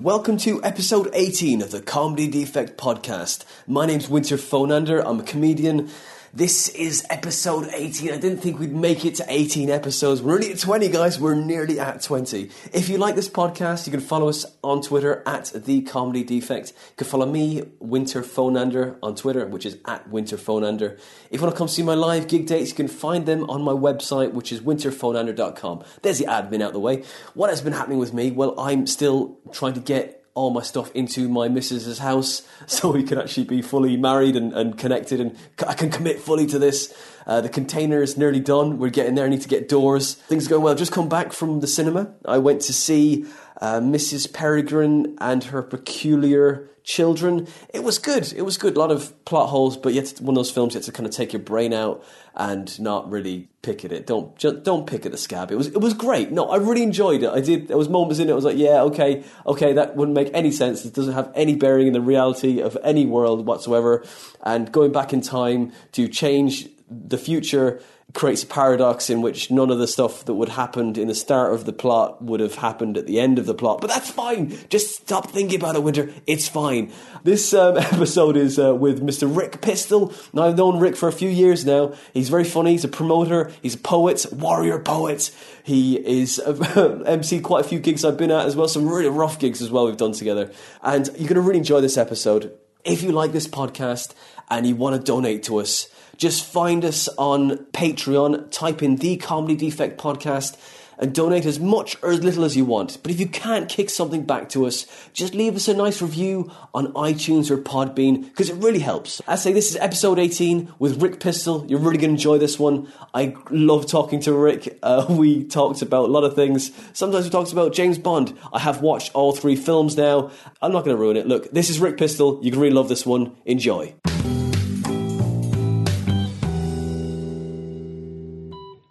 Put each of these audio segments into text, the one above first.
welcome to episode 18 of the Comedy Defect podcast. My name's Winter Phonander, I'm a comedian. This is episode 18. I didn't think we'd make it to 18 episodes. We're only at 20, guys. We're nearly at 20. If you like this podcast, you can follow us on Twitter at The Comedy Defect. You can follow me, Winter Phonander, on Twitter, which is at Winter Phonander. If you want to come see my live gig dates, you can find them on my website, which is winterphonander.com. There's the admin out the way. What has been happening with me? Well, I'm still trying to get all my stuff into my missus's house so we can actually be fully married and, and connected and I can commit fully to this. Uh, the container is nearly done. We're getting there. I need to get doors. Things are going well. Just come back from the cinema. I went to see uh, Mrs. Peregrine and her peculiar children. It was good. It was good. A lot of plot holes, but yet one of those films you have to kind of take your brain out and not really pick at it. Don't just don't pick at the scab. It was it was great. No, I really enjoyed it. I did. There was moments in it. I was like, yeah, okay, okay, that wouldn't make any sense. It doesn't have any bearing in the reality of any world whatsoever. And going back in time to change the future creates a paradox in which none of the stuff that would happened in the start of the plot would have happened at the end of the plot. But that's fine. Just stop thinking about it, Winter. It's fine. This um, episode is uh, with Mr. Rick Pistol. Now I've known Rick for a few years now. He's very funny. He's a promoter. He's a poet, warrior poet. He is uh, MC quite a few gigs I've been at as well. Some really rough gigs as well we've done together. And you're going to really enjoy this episode. If you like this podcast and you want to donate to us, just find us on Patreon, type in the Comedy Defect Podcast, and donate as much or as little as you want. But if you can't kick something back to us, just leave us a nice review on iTunes or Podbean, because it really helps. I say this is episode 18 with Rick Pistol. You're really going to enjoy this one. I love talking to Rick. Uh, we talked about a lot of things. Sometimes we talked about James Bond. I have watched all three films now. I'm not going to ruin it. Look, this is Rick Pistol. You can really love this one. Enjoy.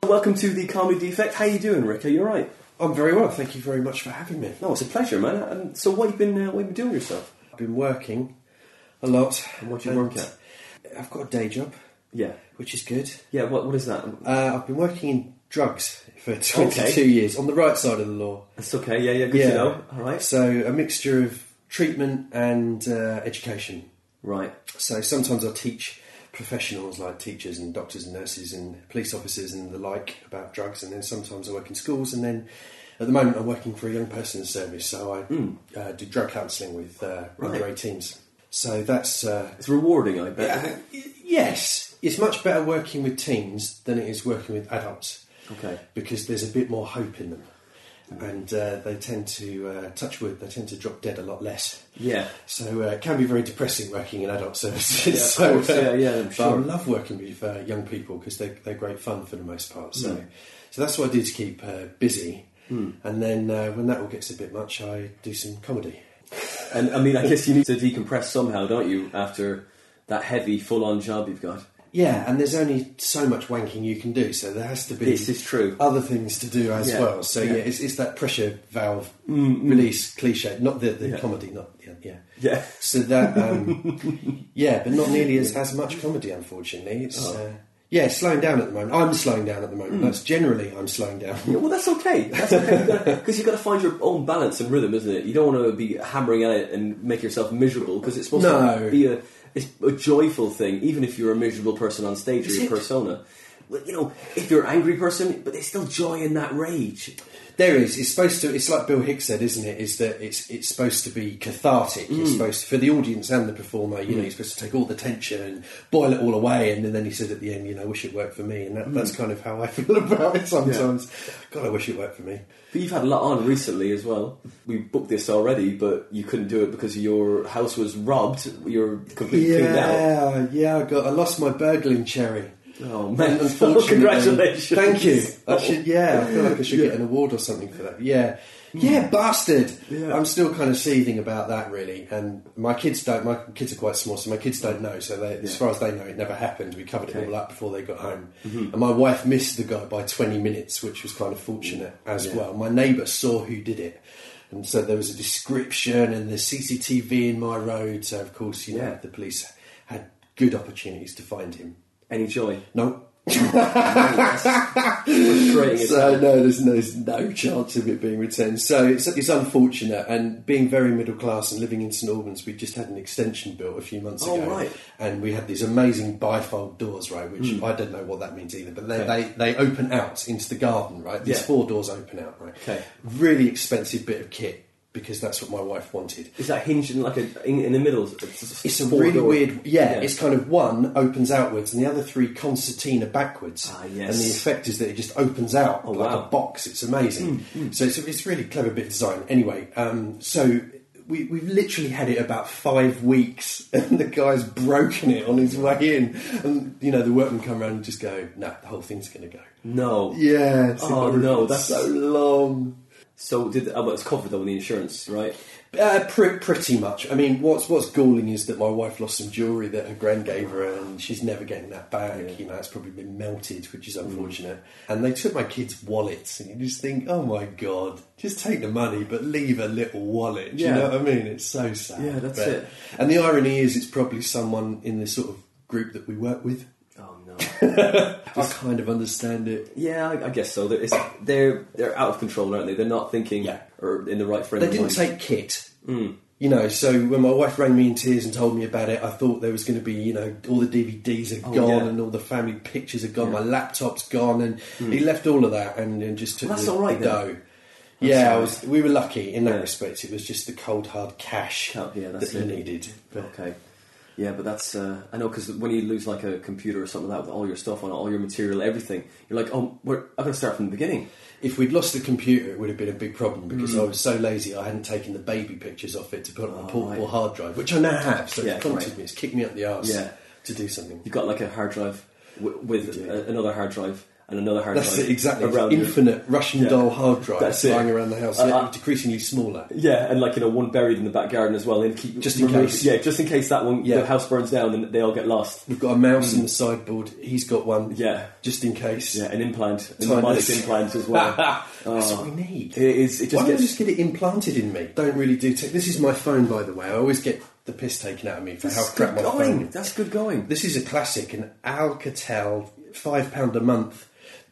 Welcome to the Comedy Defect. How are you doing, Rick? Are you alright? I'm very well, thank you very much for having me. No, it's a pleasure, man. And so, what you been uh, what have you been doing yourself? I've been working a lot. And what do you work at? I've got a day job, Yeah, which is good. yeah. What what is that? Uh, I've been working in drugs for 22 Okay. years, on the right side of the law. That's okay. Yeah, yeah. Good to know. All right. So a mixture of treatment and uh, education. Right. So sometimes I teach professionals like teachers and doctors and nurses and police officers and the like about drugs, and then sometimes I work in schools, and then at the moment I'm working for a young person's service, so I uh, do drug counselling with uh, Right. under 18s. So that's uh, It's rewarding, I bet. uh, yes, it's much better working with teens than it is working with adults Okay. because there's a bit more hope in them. And uh, they tend to uh, touch wood. They tend to drop dead a lot less. Yeah. So uh, it can be very depressing working in adult services. Yeah, so, course, yeah, yeah, I'm but sure. I love working with uh, young people because they're they're great fun for the most part. So, Mm. so that's what I do to keep uh, busy. Hmm. And then uh, when that all gets a bit much, I do some comedy. And I mean, I guess you need to decompress somehow, don't you? After that heavy, full-on job you've got. Yeah, and there's only so much wanking you can do, so there has to be This is true. other things to do as Yeah, well. So yeah. yeah, it's, it's that pressure valve release cliche, not the, the Yeah. comedy, not yeah, yeah. Yeah. So that um, yeah, but not nearly as, as much comedy, unfortunately. It's Oh. uh, yeah, slowing down at the moment. I'm slowing down at the moment. That's generally I'm slowing down. Yeah, well, that's okay. That's okay because you've got to find your own balance and rhythm, isn't it? You don't want to be hammering at it and make yourself miserable because it's supposed to be a it's a joyful thing, even if you're a miserable person on stage or your persona. Well, You know, if you're an angry person, but there's still joy in that rage. There is. It's supposed to. It's like Bill Hicks said, isn't it? Is that it's it's supposed to be cathartic. Mm. It's supposed to, for the audience and the performer. You know, you're supposed to take all the tension and boil it all away, and then he said at the end, you know, wish it worked for me, and that, that's Mm. kind of how I feel about it sometimes. God, I wish it worked for me. But you've had a lot on recently as well. We booked this already, but you couldn't do it because your house was robbed. You're completely cleaned out. Yeah, yeah. I got. I lost my burgling cherry. Oh man! Unfortunately, Congratulations! Thank you. I should. Yeah, I feel like I should get an award or something for that. Yeah, yeah, bastard. Yeah. I'm still kind of seething about that, really. And my kids don't. My kids are quite small, so my kids don't know. So they, as far as they know, it never happened. We covered Okay. it all up before they got home. Mhm. And my wife missed the guy by 20 minutes, which was kind of fortunate as Yeah. well. My neighbour saw who did it. And so there was a description and there's CCTV in my road. So, of course, you know, the police had good opportunities to find him. Any joy? No, That's frustrating as So no, there's no, there's no chance of it being returned. So it's, it's unfortunate. And being very middle class and living in St Albans, we just had an extension built a few months Oh, ago, right. and we had these amazing bifold doors, right? Which Hmm. I don't know what that means either, but they, they they open out into the garden, right? These Yeah. four doors open out, right? Okay. Really expensive bit of kit because that's what my wife wanted. Is that hinged in like a in, in the middle? It's, It's a really door- weird, yeah, It's kind of one opens outwards and the other three concertina backwards. Ah, yes. And the effect is that it just opens out Oh, like wow. A box. It's amazing. So it's, it's a really clever bit of design. Anyway, um, so we, we've literally had it about five weeks, and the guy's broken it on his way in. And you know, the workmen come around and just go, "No, the whole thing's going to go." No. Yeah. Oh, no, that's- so long. So did oh, well, it's covered though in the insurance, right? Uh, pr- pretty much. I mean, what's what's galling is that my wife lost some jewellery that her grand gave her, and she's never getting that back. You know, it's probably been melted, which is Mm. unfortunate. And they took my kids' wallets, and you just think, oh my god, just take the money, but leave a little wallet. Do Yeah. you know what I mean? It's so sad. Yeah, that's But- it. And the irony is, it's probably someone in the sort of group that we work with. I kind of understand it. yeah, I, I guess so. They're, they're they're out of control, aren't they? They're not thinking Yeah. or in the right frame. They of didn't mind. take kit. Hmm. You know, so when my wife rang me in tears and told me about it, I thought there was going to be, you know, all the DVDs are Oh, gone yeah. and all the family pictures are gone, my laptop's gone, and he left all of that and, and just took Well, that's the, all right the then. dough. yeah, I was, we were lucky in that Yeah. respect. It was just the cold hard cash Oh, yeah, that's that he it. needed. But Okay. Yeah, but that's uh, I know because when you lose like a computer or something like that with all your stuff on it, all your material, everything, you're like, oh, we're, I'm going to start from the beginning. if we'd lost the computer, it would have been a big problem because Hmm. I was so lazy I hadn't taken the baby pictures off it to put on a Oh, portable right. hard drive, which I now have. So Yeah, it's prompted right. me, it's kicked me up the arse Yeah. to do something. You've got like a hard drive w- with a, another hard drive and another hard That's drive. it, exactly. Around Infinite Russian Yeah. doll hard drive That's it. lying around the house, Uh, uh, decreasingly smaller. Yeah, and like you know, one buried in the back garden as well. And keep Just in case. Yeah, just in case that one Yeah. the house burns down and they all get lost. We've got a mouse in the sideboard. He's got one. Yeah. just in case. Yeah, an implant, a Timeless. mnemonic implant as well. That's Oh. what we need. It is. It Why just don't I gets. just get it implanted in me? Don't really do. Te- this is my phone, by the way. I always get the piss taken out of me for how That's crap good my going. phone. That's good going. This is a classic, an Alcatel, five pound a month.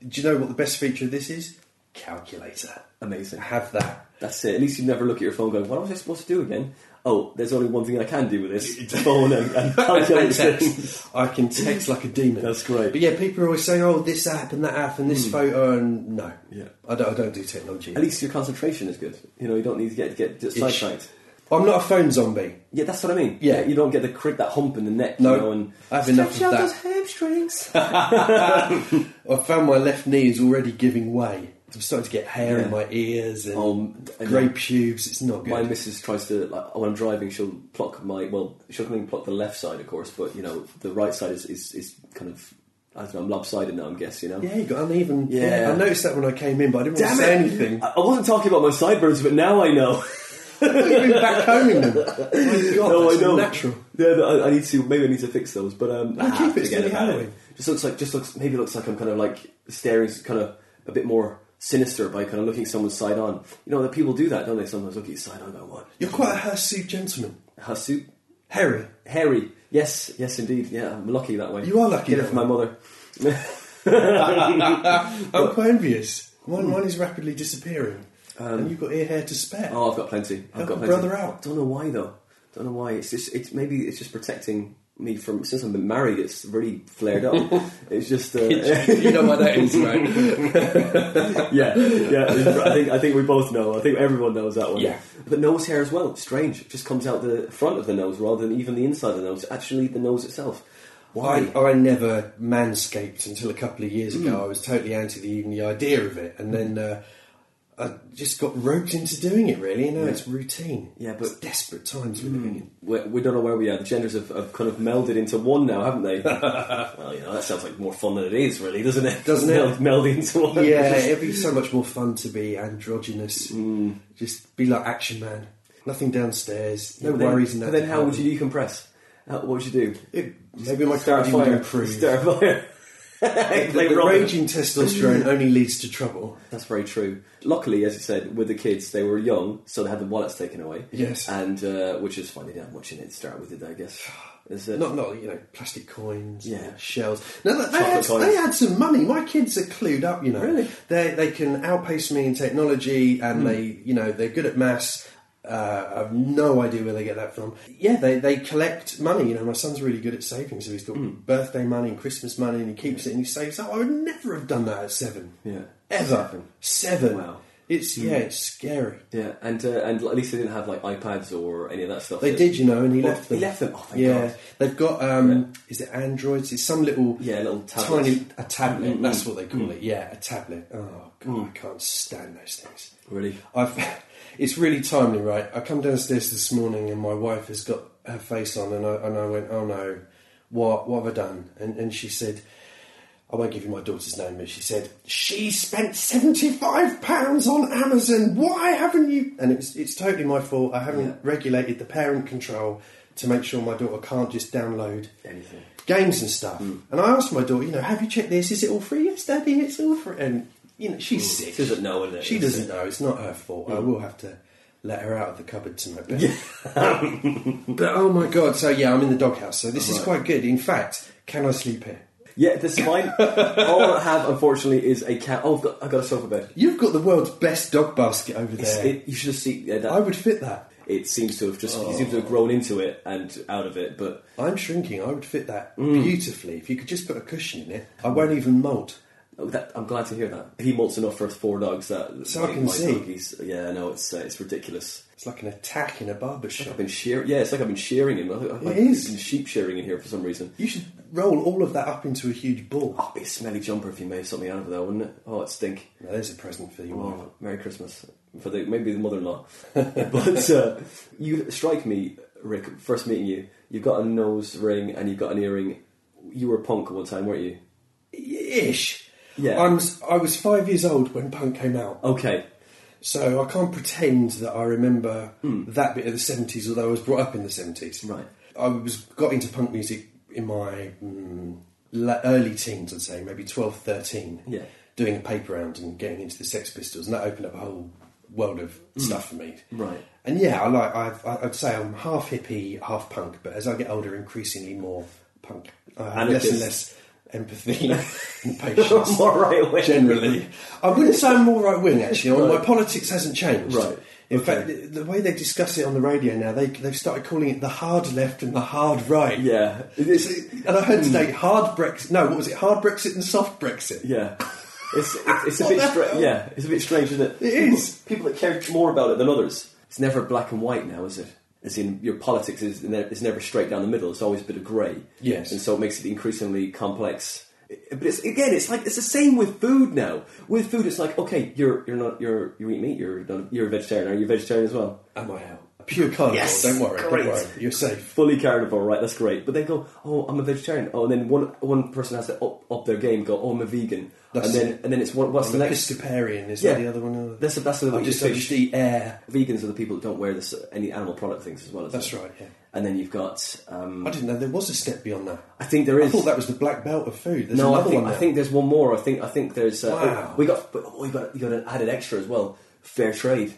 Do you know what the best feature of this is? Calculator. Amazing. Have that. That's it. At least you never look at your phone going, what was I supposed to do again? Oh, there's only one thing I can do with this phone and, and calculate things. I can text like a demon. That's great. But yeah, people are always saying, "Oh, this app and that app and this photo," and no, Hmm. Yeah. I don't. I don't do technology. At least your concentration is good. You know, you don't need to get get sidetracked. I'm not a phone zombie. Yeah, that's what I mean. Yeah. you don't get the crick that hump in the neck. No, you know, and I have enough stretch of out that. those hamstrings. I found my left knee is already giving way. I'm starting to get hair Yeah. in my ears and Um, I grey know. pubes. It's not good. My missus tries to like when I'm driving, she'll pluck my well, she'll come and pluck the left side, of course, but you know the right side is is, is kind of I don't know, I'm lopsided now. I'm guessing, you know. yeah, you got uneven. Yeah. I noticed that when I came in, but I didn't want Damn to say it! anything. I I wasn't talking about my sideburns, but now I know. You've been back combing them. My God, no, I know. Natural. Yeah, I, I need to. Maybe I need to fix those. But um, No, keep it, it's Halloween. Just looks like, just looks. Maybe it looks like I'm kind of like staring, kind of a bit more sinister by kind of looking someone's side on. You know that people do that, don't they? Sometimes look at your side on, go, "What? You're quite a hirsute gentleman. Harry. hairy? Yes, yes, indeed. Yeah, I'm lucky that way. You are lucky Get it from my mother. I'm quite envious. Mine, mine is rapidly disappearing. And you've got ear hair to spare. Um, Oh, I've got plenty. I've Help got a plenty. brother out. Don't know why though. Don't know why. It's just. It's maybe it's just protecting me from since I've been married. It's really flared up. it's just. Uh, you know what that is, right? yeah, yeah. I think I think we both know. I think everyone knows that one. Yeah. But nose hair as well. Strange. It just comes out the front of the nose rather than even the inside of the nose. Actually, the nose itself. Why? I, I never manscaped until a couple of years ago. I was totally anti the, even the idea of it, and then uh, I just got roped into doing it. Really, you know, it's routine. Yeah, but- It's desperate times we're living in. we, we don't know where we are. The genders have, have kind of melded into one now, haven't they? well, you know that sounds like more fun than it is, really, doesn't it? Doesn't it? Meld, meld into one. Yeah, it'd be so much more fun to be androgynous. Hmm. Just be like Action Man. Nothing downstairs. No then- worries in that. But then, how would you decompress? How, what would you do? It, maybe my Start a cardio would improve. Start fire. The, the raging testosterone only leads to trouble. That's very true. Luckily, as you said, with the kids, they were young, so they had the wallets taken away. Yes. and uh, which is funny. They didn't have much in it to start with, did they? I guess. Is it? Not, not you know, plastic coins, Yeah. shells. No, they, they, had, they had some money. My kids are clued up. You know, Really? They they can outpace me in technology, and Hmm. they you know they're good at maths. Uh, I have no idea where they get that from. Yeah, they, they collect money. You know, my son's really good at saving, so he's got Hmm. birthday money and Christmas money, and he keeps it and he saves up. I would never have done that at seven. Yeah. ever Seven. seven. Wow. Hmm. It's yeah, it's scary. Yeah, and uh, and at least they didn't have like iPads or any of that stuff. They did, you know, and he Oh, left them. he left them? Oh, thank yeah, God. they've got. Um, Is it androids? It's some little Yeah, little tablets. tiny a tablet. Mm, That's mm, what they call it. Yeah, a tablet. Oh god, I can't stand those things. Really? I've. It's really timely, right? I come downstairs this morning and my wife has got her face on, and I and I went, "Oh no, what what have I done?" And and she said. I won't give you my daughter's name, but she said she spent seventy-five pounds on Amazon. Why haven't you? And it's it's totally my fault. I haven't Yeah. regulated the parent control to make sure my daughter can't just download Anything. games and stuff. Hmm. And I asked my daughter, you know, have you checked this? Is it all free? Yes, Daddy, it's all free. And you know, she's sick. She doesn't know, it? She doesn't it. know. It's not her fault. I will have to let her out of the cupboard to my bed. but oh my god! So yeah, I'm in the doghouse. So this is quite good. In fact, can I sleep here? Yeah, this is fine. All I have, unfortunately, is a cat. Oh, I've got, I've got a sofa bed. You've got the world's best dog basket over It's, there. it, you should have seen yeah, that. I would fit that. it seems to have just he seems to have grown into it and out of it. But I'm shrinking. I would fit that Mm. beautifully. If you could just put a cushion in it, I won't even molt. Oh, that, I'm glad to hear that he molts enough for four dogs. That So I can see. doggies- yeah, no, it's uh, it's ridiculous. It's like an attack in a barber shop. I've been shearing. Yeah, it's like I've been shearing him. I've, I've It is. sheep shearing in here for some reason. You should roll all of that up into a huge ball. Oh, it'd be a smelly jumper if you made something out of it, though, wouldn't it? Oh, it stink. Now, there's a present for you. Oh, Merry Christmas for the maybe the mother-in-law. but uh, you strike me, Rick. First meeting you, you've got a nose ring and you've got an earring. You were punk at one time, weren't you? Ish. Yeah. I'm, I was five years old when punk came out, Okay. so I can't pretend that I remember that bit of the 70s, although I was brought up in the 70s. Hmm. Right. I was got into punk music in my mm, early teens, I'd say, maybe 12, 13. Yeah. Doing a paper round and getting into the Sex Pistols, and that opened up a whole world of stuff for me. Right. And yeah, I like. I've, I'd say I'm half hippie, half punk. But as I get older, increasingly more punk. I have less and less empathy and patience. More right wing. Generally, I wouldn't say I'm more right wing. Actually, Right. my politics hasn't changed. Right. In Okay. fact, the, way they discuss it on the radio now, they they've started calling it the hard left and the hard right. Yeah. It's- and I heard hmm. today hard Brexit. No, what was it? Hard Brexit and soft Brexit. Yeah. It's, it's, it's a bit stra- yeah, it's a bit strange, isn't it? It is. People, people that care more about it than others. It's never black and white now, is it? As in, your politics is ne- is never straight down the middle. It's always a bit of grey. Yes. and so it makes it increasingly complex. But it's again, it's like it's the same with food now. With food, it's like okay, you're you're not you're you eat meat. You're not, you're a vegetarian. Are you a vegetarian as well? Am I out? Pure carnivore. Yes. Don't worry. Great. Don't worry. You're safe. Fully carnivore, right? That's great. But they go, oh, I'm a vegetarian. Oh, and then one one person has to up, up their game. Go, oh, I'm a vegan. That's and then and then it's what, what's I'm the next? Episcopalian. Is Yeah. that the other one? That's the that's the I just, I just eat air. Vegans are the people that don't wear this any animal product things as well. As That's right. Yeah. And then you've got. Um, I didn't know there was a step beyond that. I think there I is. thought that was the black belt of food. There's no, I another think one I now. think there's one more. I think I think there's. Uh, Wow. oh, we got but oh, we got you got an added extra as well. Fair trade.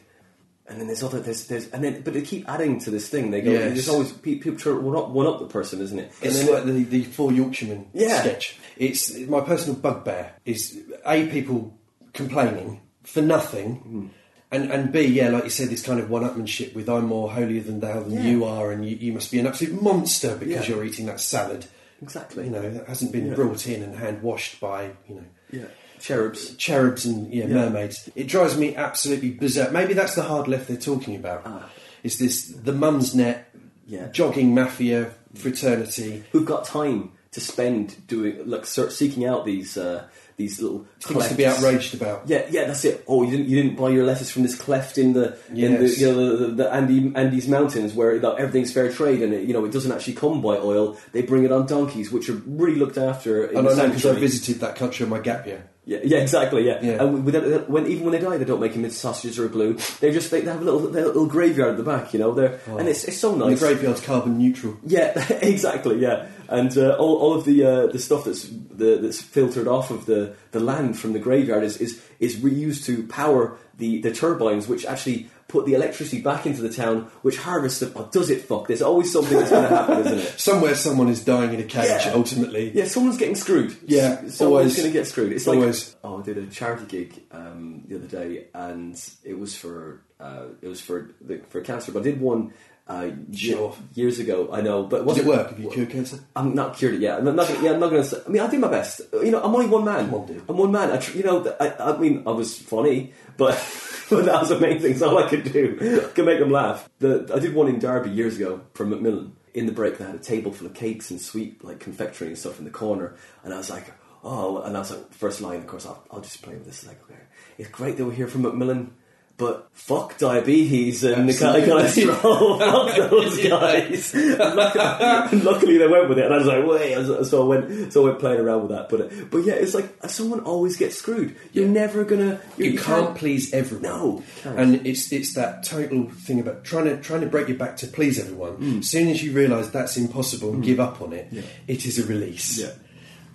And then there's other there's there's and then but they keep adding to this thing. They go Yes. there's always pe- people try to one up one up the person, isn't it? It's and then like the, the four Yorkshiremen Yeah. sketch. It's my personal bugbear is a people complaining for nothing, Hmm. and and b yeah, like you said, this kind of one-upmanship with I'm more holier than thou than Yeah. you are, and you, you must be an absolute monster because Yeah. you're eating that salad. exactly. You know that hasn't been Yeah. brought in and hand washed by you know yeah, cherubs. cherubs and yeah, mermaids. It drives me absolutely berserk. Maybe that's the hard left they're talking about. Ah. Is this the Mumsnet Yeah. jogging mafia fraternity? Who've got time to spend doing like ser- seeking out these uh, these little Things to be outraged about. Yeah, yeah, that's it. Oh, you didn't you didn't buy your lettuce from this cleft in the in the you know the, the, the Andy, Andes mountains where know, everything's fair trade and it, you know it doesn't actually come by oil. They bring it on donkeys, which are really looked after. In And I know because I visited that country on my gap year. Yeah, yeah, exactly. Yeah, Yeah. and without, when even when they die, they don't make them into sausages or a glue. They just they, they have a little their little graveyard at the back, you know. They're and it's it's so And nice. the graveyard's carbon neutral. Yeah, exactly. Yeah, and uh, all, all of the uh, the stuff that's the, that's filtered off of the, the land from the graveyard is, is is reused to power the, the turbines, which actually put the electricity back into the town, which harvests it. Or does it fuck? There's always something that's going to happen, isn't it? Somewhere someone is dying in a cage, Yeah. ultimately. Yeah, someone's getting screwed. Yeah, someone's always. going to get screwed. It's Always. like oh, I did a charity gig um, the other day, and it was for uh, it was for the, for cancer. But I did one uh, Sure. years ago. I know, but Did wasn't it work? Have you cured cancer? I'm not cured it yet. I'm not, not gonna, yeah, I'm not going to. I mean, I do my best. You know, I'm only one man. Come on, dude. I'm one man. I, you know, I, I mean, I was funny, but, but that was the main thing. It's all I could do. I could make them laugh. The, I did one in Derby years ago from Macmillan. In the break, they had a table full of cakes and sweet like confectionery and stuff in the corner, and I was like, oh, and I was like, first line, of course, I'll, I'll just play with this. Like, okay, it's great that we're here from Macmillan. But fuck diabetes and the kind cholesterol. fuck those guys. And luckily, luckily they went with it, and I was like, wait. So I went, so I went playing around with that. But but yeah, it's like uh, someone always gets screwed. You're Yeah. never gonna. You, can't, please everyone. No, can't. and it's it's that total thing about trying to trying to break your back to please everyone. Mm. As soon as you realise that's impossible and give up on it, it is a release. Yeah.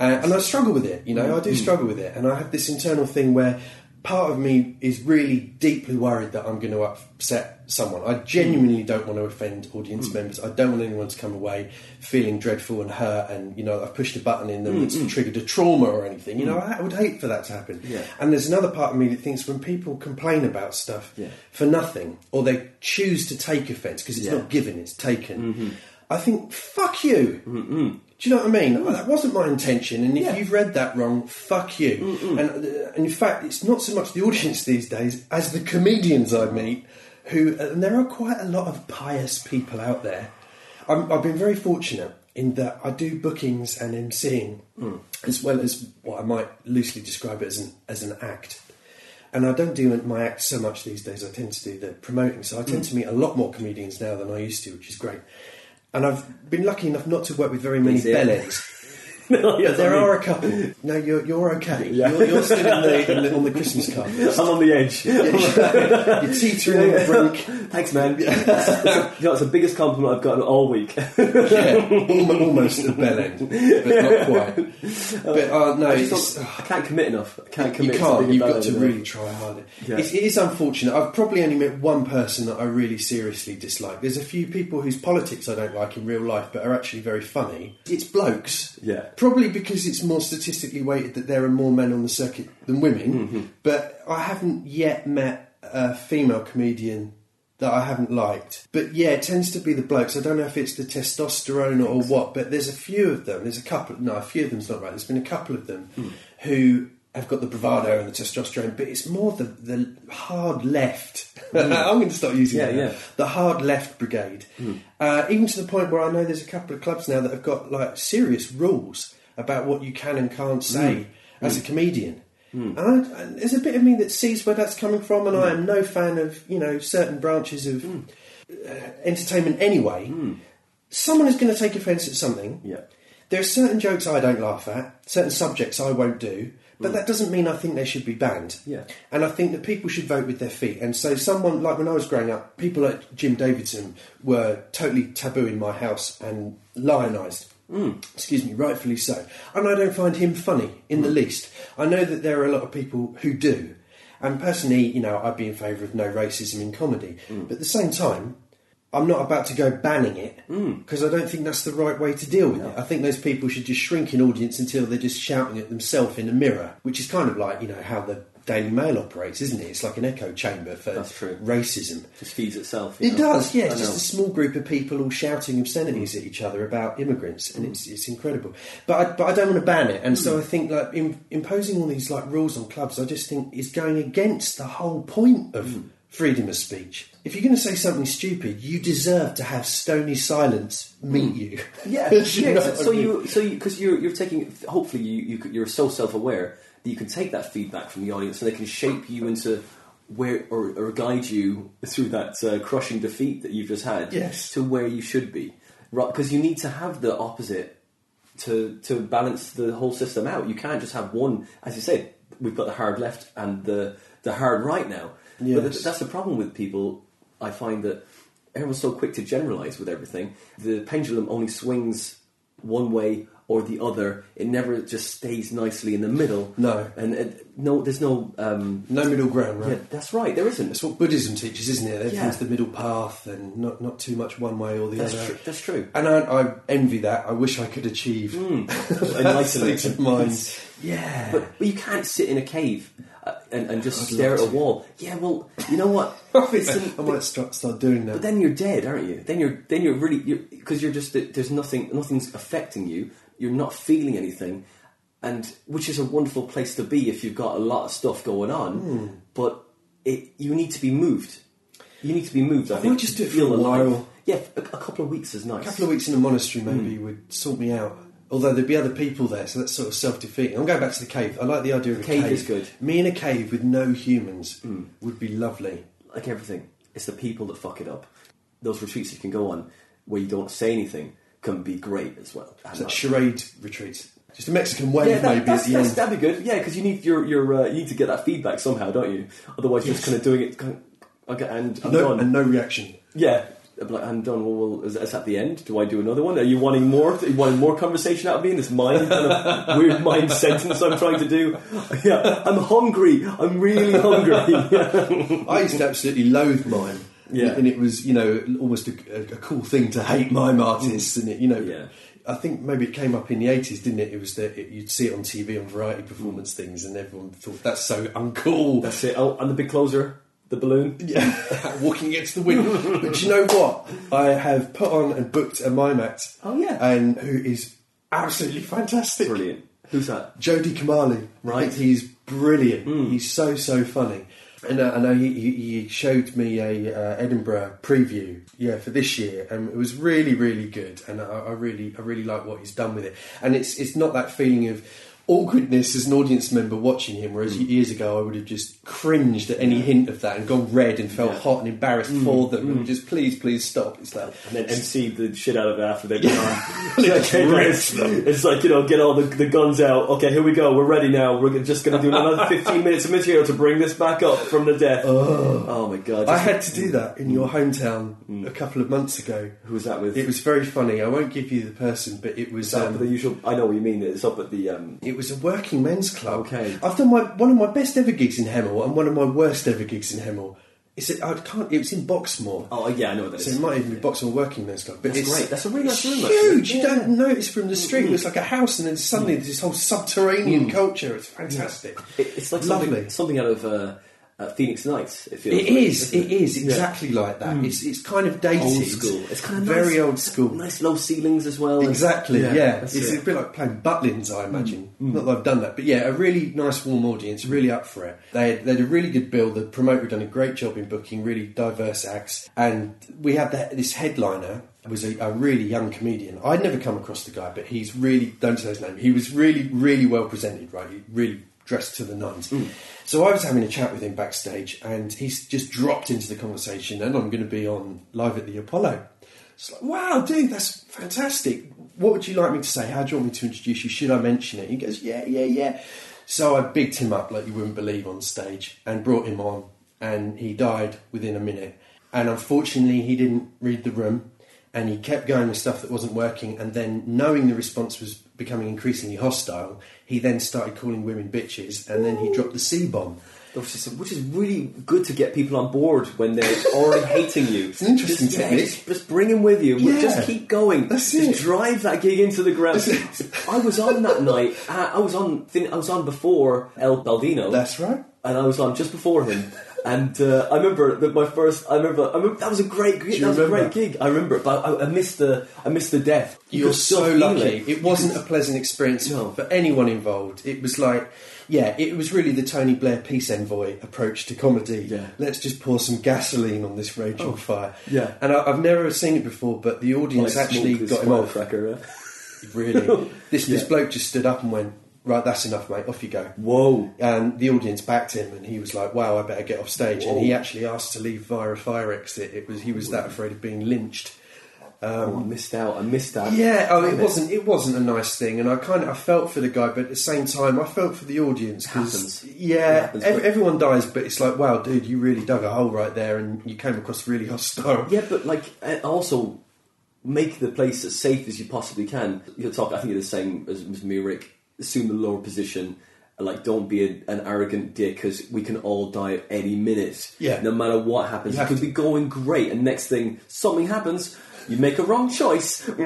Uh, and I struggle with it. You know, I do mm. struggle with it, and I have this internal thing where part of me is really deeply worried that I'm going to upset someone. I genuinely don't want to offend audience hmm. members. I don't want anyone to come away feeling dreadful and hurt, and you know, I've pushed a button in them that's hmm, hmm. triggered a trauma or anything. You know, I would hate for that to happen. Yeah. And there's another part of me that thinks when people complain about stuff Yeah. for nothing, or they choose to take offence because it's Yeah. not given, it's taken. Mm-hmm. I think, fuck you. Mm-hmm. Do you know what I mean? Oh, that wasn't my intention, and if Yeah. you've read that wrong, fuck you. And, uh, and in fact, it's not so much the audience these days as the comedians I meet, who, uh, and there are quite a lot of pious people out there. I'm, I've been very fortunate in that I do bookings and emceeing, mm. as well as what I might loosely describe as an, as an act. And I don't do my act so much these days. I tend to do the promoting. So I tend mm. to meet a lot more comedians now than I used to, which is great. And I've been lucky enough not to work with very many bellends. no, yes, There I mean, are a couple. No, you're, you're okay. Yeah. You're, you're still in the, in the, on the Christmas card. I'm on the edge. You're teetering on the brink. Thanks, man. you know, it's the biggest compliment I've gotten all week. Yeah, almost, a bell end, but not quite. But uh, no, I, I can't commit enough. I can't commit. You can't. You've got to really try harder. Yeah. It's, it is unfortunate. I've probably only met one person that I really seriously dislike. There's a few people whose politics I don't like in real life, but are actually very funny. It's blokes. Yeah. Probably because it's more statistically weighted that there are more men on the circuit than women. Mm-hmm. But I haven't yet met a female comedian that I haven't liked. But yeah, it tends to be the blokes. I don't know if it's the testosterone or what, but there's a few of them. There's a couple. No, a few of them's not right. There's been a couple of them Hmm. who have got the bravado and the testosterone, but it's more the the hard left. Mm. I'm going to start using Hmm. Yeah, that. yeah. The hard left brigade. Hmm. Uh, even to the point where I know there's a couple of clubs now that have got like serious rules about what you can and can't hmm. say hmm. as a comedian. And, I, and there's a bit of me that sees where that's coming from, and I am no fan of you know certain branches of uh, entertainment anyway. Someone is going to take offence at something. Yeah. There are certain jokes I don't laugh at, certain subjects I won't do, but that doesn't mean I think they should be banned. Yeah. And I think that people should vote with their feet. And so, someone like when I was growing up, people like Jim Davidson were totally taboo in my house and lionised. Hmm. Excuse me, rightfully so. And I don't find him funny in the hmm. least. I know that there are a lot of people who do. And personally, you know, I'd be in favour of no racism in comedy. Hmm. But at the same time, I'm not about to go banning it hmm. because I don't think that's the right way to deal with it. I think those people should just shrink in audience until they're just shouting at themselves in a mirror, which is kind of like, you know, how the Daily Mail operates, isn't it? It's like an echo chamber for That's true. racism. Just feeds itself. you It know? does, yeah. I just know. a small group of people all shouting obscenities at each other about immigrants, and hmm. it's, it's incredible. But I, but I don't want to ban it, and so hmm. I think like im imposing all these like rules on clubs, I just think is going against the whole point of freedom of speech. If you're going to say something stupid, you deserve to have stony silence meet you. Yeah, yeah. know so, I so mean? you, so you, because you're you're taking. Hopefully, you, you you're so self-aware that you can take that feedback from the audience, and they can shape you into where or, or guide you through that uh, crushing defeat that you've just had. Yes. to where you should be, right? Because you need to have the opposite to to balance the whole system out. You can't just have one. As you said, we've got the hard left and the the hard right now. But Yes. th- that's the problem with people. I find that everyone's so quick to generalize with everything. The pendulum only swings one way or the other. It never just stays nicely in the middle. No. and it, no, there's no. Um, No middle ground, right? yeah, that's right. There isn't. That's what Buddhism teaches, isn't it? Everything's Yeah. the middle path and not, not too much one way or the That's other. true. That's true. And I, I envy that. I wish I could achieve Hmm. that state of mind. Yeah. But, but you can't sit in a cave uh, and, and just I'd stare at a wall. Yeah, well, you know what? I might start, start doing that. But then you're dead, aren't you? Then you're then you're really because you're, just there's nothing nothing's affecting you. You're not feeling anything, and which is a wonderful place to be if you've got a lot of stuff going on. Hmm. But it you need to be moved. You need to be moved. I, I think just to do it for feel a alive. while. Yeah, a, a couple of weeks is nice. a couple of weeks in a monastery maybe Hmm. would sort me out. Although there'd be other people there, so that's sort of self-defeating. I'm going back to the cave. I like the idea of a Cave cave. is good. Me in a cave with no humans would be lovely. like everything, it's the people that fuck it up. Those retreats you can go on where you don't say anything can be great as well. It's like charade retreats. Just a Mexican wave Yeah, that, maybe that's, at the that's, end. that'd be good. Yeah, because you need your your uh, you need to get that feedback somehow, don't you? Otherwise, you're just kind of doing it. Kind of, okay, and I'm no, done. and no reaction. yeah, I'm like I'm done. Well, well is, is that the end? Do I do another one? Are you wanting more? Are you wanting more conversation out of me in this mind kind of weird mind sentence I'm trying to do? Yeah, I'm hungry. I'm really hungry. I used to absolutely loathe mime. Yeah. And it was, you know, almost a, a, cool thing to hate mime artists. And, it, you know, Yeah. I think maybe it came up in the 80s, didn't it? It was that it, you'd see it on TV on variety performance things, and everyone thought that's so uncool. That's it. Oh, and the big closer, the balloon. Yeah, walking against the wind. but you know what? I have put on and booked a mime act. Oh, yeah. and who is absolutely fantastic. Brilliant. Who's that? Jody Kamali. Right. He's brilliant. Hmm. He's so so funny. And uh, I know he, he, he showed me a uh, Edinburgh preview, yeah, for this year, and it was really really good. And I, I really I really like what he's done with it. And it's it's not that feeling of awkwardness as an audience member watching him, whereas Hmm. years ago I would have just cringed at any hint of that and gone red and felt Yeah. Hot and embarrassed for them and just please please stop. It's like and then MC the shit out of it after they've on. Just Okay, it's like you know, get all the, the guns out. Okay, here we go. We're ready now. We're just going to do another fifteen minutes of material to bring this back up from the death. Oh, my god! I had to do that in your hometown a couple of months ago. Who was that with? It was very funny. I won't give you the person, but it was that um, the usual. I know what you mean. It's up at the. Um, it was a working men's club. Okay. I've done my one of my best ever gigs in Hemel and one of my worst ever gigs in Hemel. Is it? I can't. It was in Boxmoor. oh yeah, I know what that So is. it might even be Boxmoor Working Men's Club. But That's it's great. That's a really nice room. Huge. You Yeah. Mm-hmm. don't notice from the street. It looks like a house, and then suddenly there's this whole subterranean culture. It's fantastic. It- it's like lovely. something, something out of uh, uh, Phoenix Nights. It feels. It like, is. isn't It is exactly like that. Mm. It's it's kind of dated, Old school. It's kind of very nice, old school. Nice low ceilings as well. and- Exactly, yeah. that's It's it. a bit like playing Butlins, I imagine. Mm. Mm. Not that I've done that, but yeah, a really nice, warm audience, really up for it. They had, they had a really good bill. The promoter had done a great job in booking really diverse acts, and we had that, this headliner was a, a really young comedian. I'd never come across the guy, but he's really don't say his name. He was really, really well presented, right? He really dressed to the nines. So I was having a chat with him backstage, and he's just dropped into the conversation, and I'm going to be on live at the Apollo. It's like, wow, dude, that's fantastic. What would you like me to say? How do you want me to introduce you? Should I mention it? He goes, yeah, yeah, yeah. So I bigged him up like you wouldn't believe on stage and brought him on, and he died within a minute. And unfortunately, he didn't read the room, and he kept going with stuff that wasn't working. And then, knowing the response was becoming increasingly hostile, he then started calling women bitches, and then he dropped the C bomb. Which is, which is really good to get people on board when they're already hating you. It's an interesting just, yeah, just, just bring them with you. Yeah. Just keep going. That's just it. drive that gig into the ground. I was on that night. uh, I was on. I was on before El Baldino. That's right. and I was on just before him. And uh, I remember that my first. I remember. I remember that was a great. gig. That was a remember? great gig. I remember, it, but I, I missed the. I missed the death. You You're could still so feel lucky. It. Wasn't a pleasant experience No. for anyone involved. It was like, yeah, it was really the Tony Blair peace envoy approach to comedy. Yeah. Oh. Let's just pour some gasoline on this raging fire. Yeah. And I, I've never seen it before, but the audience Like actually smoke got this him off. firecracker, yeah. Really, this this bloke just stood up and went, "Right, that's enough, mate. Off you go." Whoa. And the audience backed him, and he was like, "Wow, I better get off stage." And he actually asked to leave via a fire exit. It was he was that afraid of being lynched. oh, I missed out. I missed that. Yeah, oh, it wasn't. It wasn't a nice thing, and I kind of I felt for the guy, but at the same time, I felt for the audience. 'cause- Happens. Yeah, happens, ev- everyone dies, but it's like, wow, dude, you really dug a hole right there, and you came across really hostile. Yeah, but like uh, also, make the place as safe as you possibly can. You'll talk. I think you're the same as, as. Assume the lower position. Like, don't be a, an arrogant dick because we can all die at any minute. Yeah. No matter what happens, You you, could to- be going great, and next thing something happens. You make a wrong choice. Back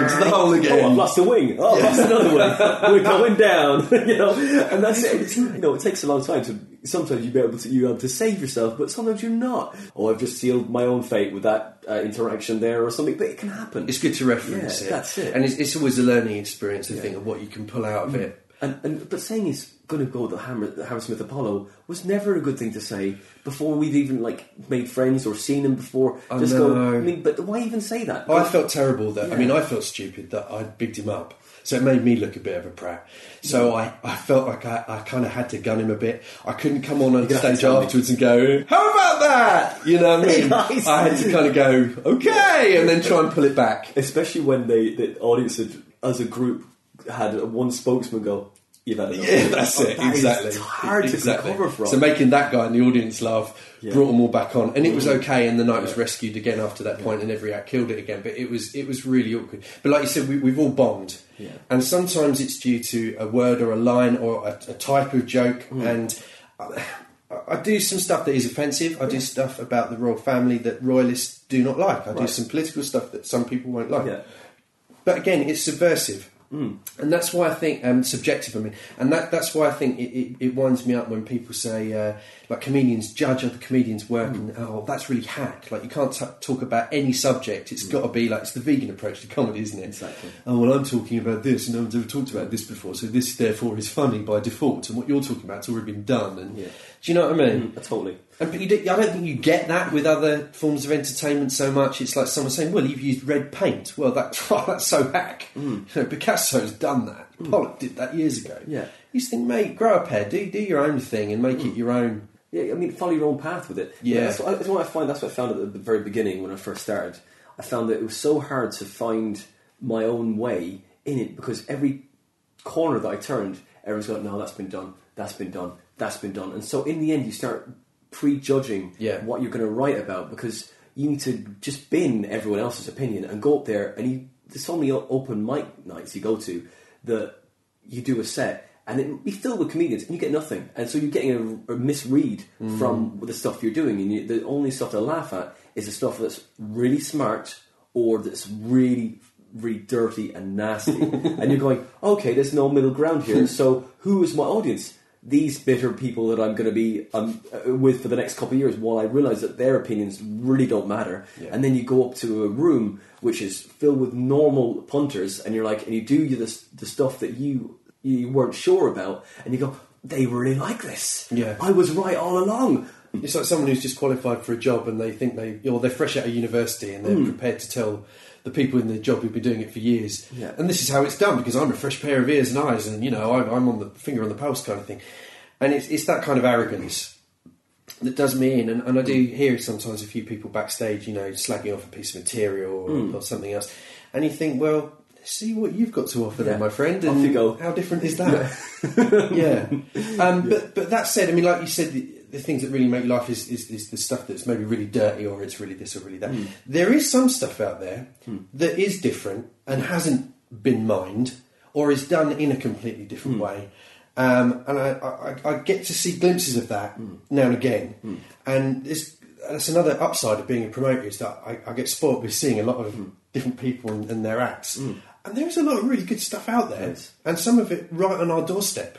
into the hole again. Oh, I've lost a wing. Oh, I've lost another one. We're going down. you know, and that's it. It's- You know, it takes a long time to. Sometimes you'll be able to you able to save yourself, but sometimes you're not. Oh, I've just sealed my own fate with that uh, interaction there or something. But it can happen. It's good to reference Yeah, it. that's it. And it's, it's always a learning experience, I think, of what you can pull out of it. And, and but saying he's going to go the Hammer, the Hammersmith Apollo was never a good thing to say before we'd even like made friends or seen him before. I Just go. know. I mean, but why even say that? I felt terrible that, I mean, I felt stupid that I bigged him up. So it made me look a bit of a prat. So I, I felt like I, I kind of had to gun him a bit. I couldn't come on on stage tell me. afterwards and go, how about that? You know what I mean? Nice. I had to kind of go, okay, and then try and pull it back. especially when they the audience had, as a group had one spokesman go. You've had enough. Yeah, that's it. That exactly. hard to recover from. So making that guy in the audience laugh Yeah. Brought them all back on, and it was okay. And the night was rescued again after that point, and every act killed it again. But it was it was really awkward. But like you said, we, we've all bombed, Yeah. and sometimes it's due to a word or a line or a, a type of joke. Mm. And I, I do some stuff that is offensive. I do stuff about the royal family that royalists do not like. I do some political stuff that some people won't like. Yeah. But again, it's subversive. And that's why I think um, subjective. I mean, and that, that's why I think it, it, it winds me up when people say uh, like comedians judge other comedians' work, and oh, that's really hack. Like you can't t- talk about any subject. It's got to be like it's the vegan approach to comedy, isn't it? Exactly. Oh well, I'm talking about this, and no one's ever talked about this before, so this therefore is funny by default. And what you're talking about has already been done. And Yeah. Do you know what I mean? Mm, totally. And but you do, I don't think you get that with other forms of entertainment so much. It's like someone saying, "Well, you've used red paint." Well, that that's so hack. Mm. You know, Picasso's done that. Mm. Pollock did that years ago. Yeah. You just think, mate, grow a pair, do do your own thing, and make it mm. your own. Yeah, I mean, follow your own path with it. Yeah. that's what, that's what I find. That's what I found at the very beginning when I first started. I found that it was so hard to find my own way in it because every corner that I turned, everyone's going, "No, that's been done. That's been done. That's been done." And so, in the end, you start prejudging Yeah. what you're going to write about because you need to just bin everyone else's opinion and go up there and you. There's so many open mic nights you go to that you do a set and it be filled with comedians and you get nothing and so you're getting a, a misread mm. from the stuff you're doing and you, the only stuff to laugh at is the stuff that's really smart or that's really really dirty and nasty and you're going okay there's no middle ground here so who is my audience these bitter people that I'm going to be um, uh, with for the next couple of years while I realise that their opinions really don't matter Yeah. and then you go up to a room which is filled with normal punters, and you're like, and you do the, the stuff that you you weren't sure about, and you go, they really like this. Yeah. I was right all along. It's like someone who's just qualified for a job and they think they, or they're fresh out of university and they're prepared to tell the people in the job who've been doing it for years. Yeah. And this is how it's done because I'm a fresh pair of ears and eyes, and you know I'm, I'm on the finger on the pulse kind of thing. And it's it's that kind of arrogance that does me in. And, and I do hear sometimes a few people backstage, you know, slagging off a piece of material or, or something else, and you think, well. See what you've got to offer Yeah. there, my friend. Off you go. How different is that? yeah. Um, But but that said, I mean, like you said, the, things that really make life is, is, is the stuff that's maybe really dirty or it's really this or really that. Hmm. There is some stuff out there hmm. that is different and hasn't been mined or is done in a completely different hmm. way. Um, and I, I, I get to see glimpses of that now and again. And this, that's another upside of being a promoter is that I, I get spoilt with seeing a lot of different people and, and their acts. And there is a lot of really good stuff out there, Yes. and some of it right on our doorstep.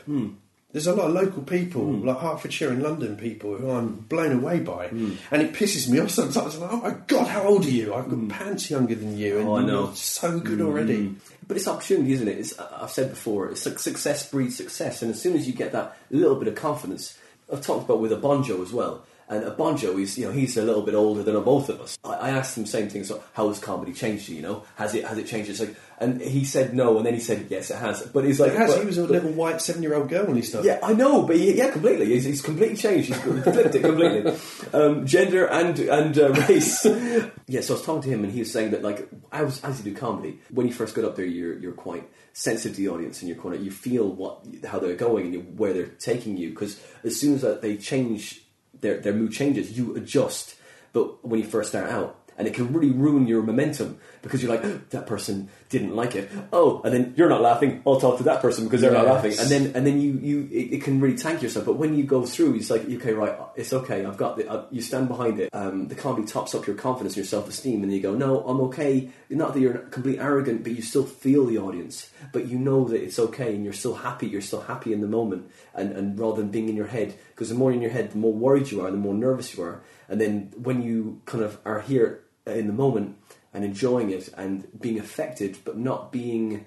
There's a lot of local people, hmm. like Hertfordshire and London people, who I'm blown away by, hmm. and it pisses me off sometimes. I'm like, oh my god, how old are you? I've got hmm. pants younger than you, and Oh, I know. you're so good already. But it's opportunity, isn't it? It's, uh, I've said before, it's like success breeds success, and as soon as you get that little bit of confidence, I've talked about with a Bonjo as well. And a Bonjo, he's you know he's a little bit older than both of us. I, I asked him the same thing. So how has comedy changed you? You know, has it has it changed? It's like, and he said no, and then he said yes, it has. But he's like, It has. but- he was a but- little white seven-year-old girl when he started. Yeah, I know, but he, yeah, completely. He's, he's completely changed. He's flipped it completely. Um, gender and and uh, race. yeah, so I was talking to him, and he was saying that like as as you do comedy, when you first get up there, you're you're quite sensitive to the audience, in your corner. you feel what how they're going and where they're taking you. Because as soon as that they change, their their mood changes, you adjust. But when you first start out. And it can really ruin your momentum because you're like that person didn't like it. Oh, and then you're not laughing. I'll talk to that person because they're not laughing, and then and then you you it, it can really tank yourself. But when you go through, it's like okay, right, it's okay. I've got the, uh, you stand behind it. Um, the comedy tops up your confidence, your self esteem, and then you go, no, I'm okay. Not that you're complete arrogant, but you still feel the audience, but you know that it's okay, and you're still happy. You're still happy in the moment, and and rather than being in your head, because the more in your head, the more worried you are, the more nervous you are, and then when you kind of are here in the moment and enjoying it and being affected, but not being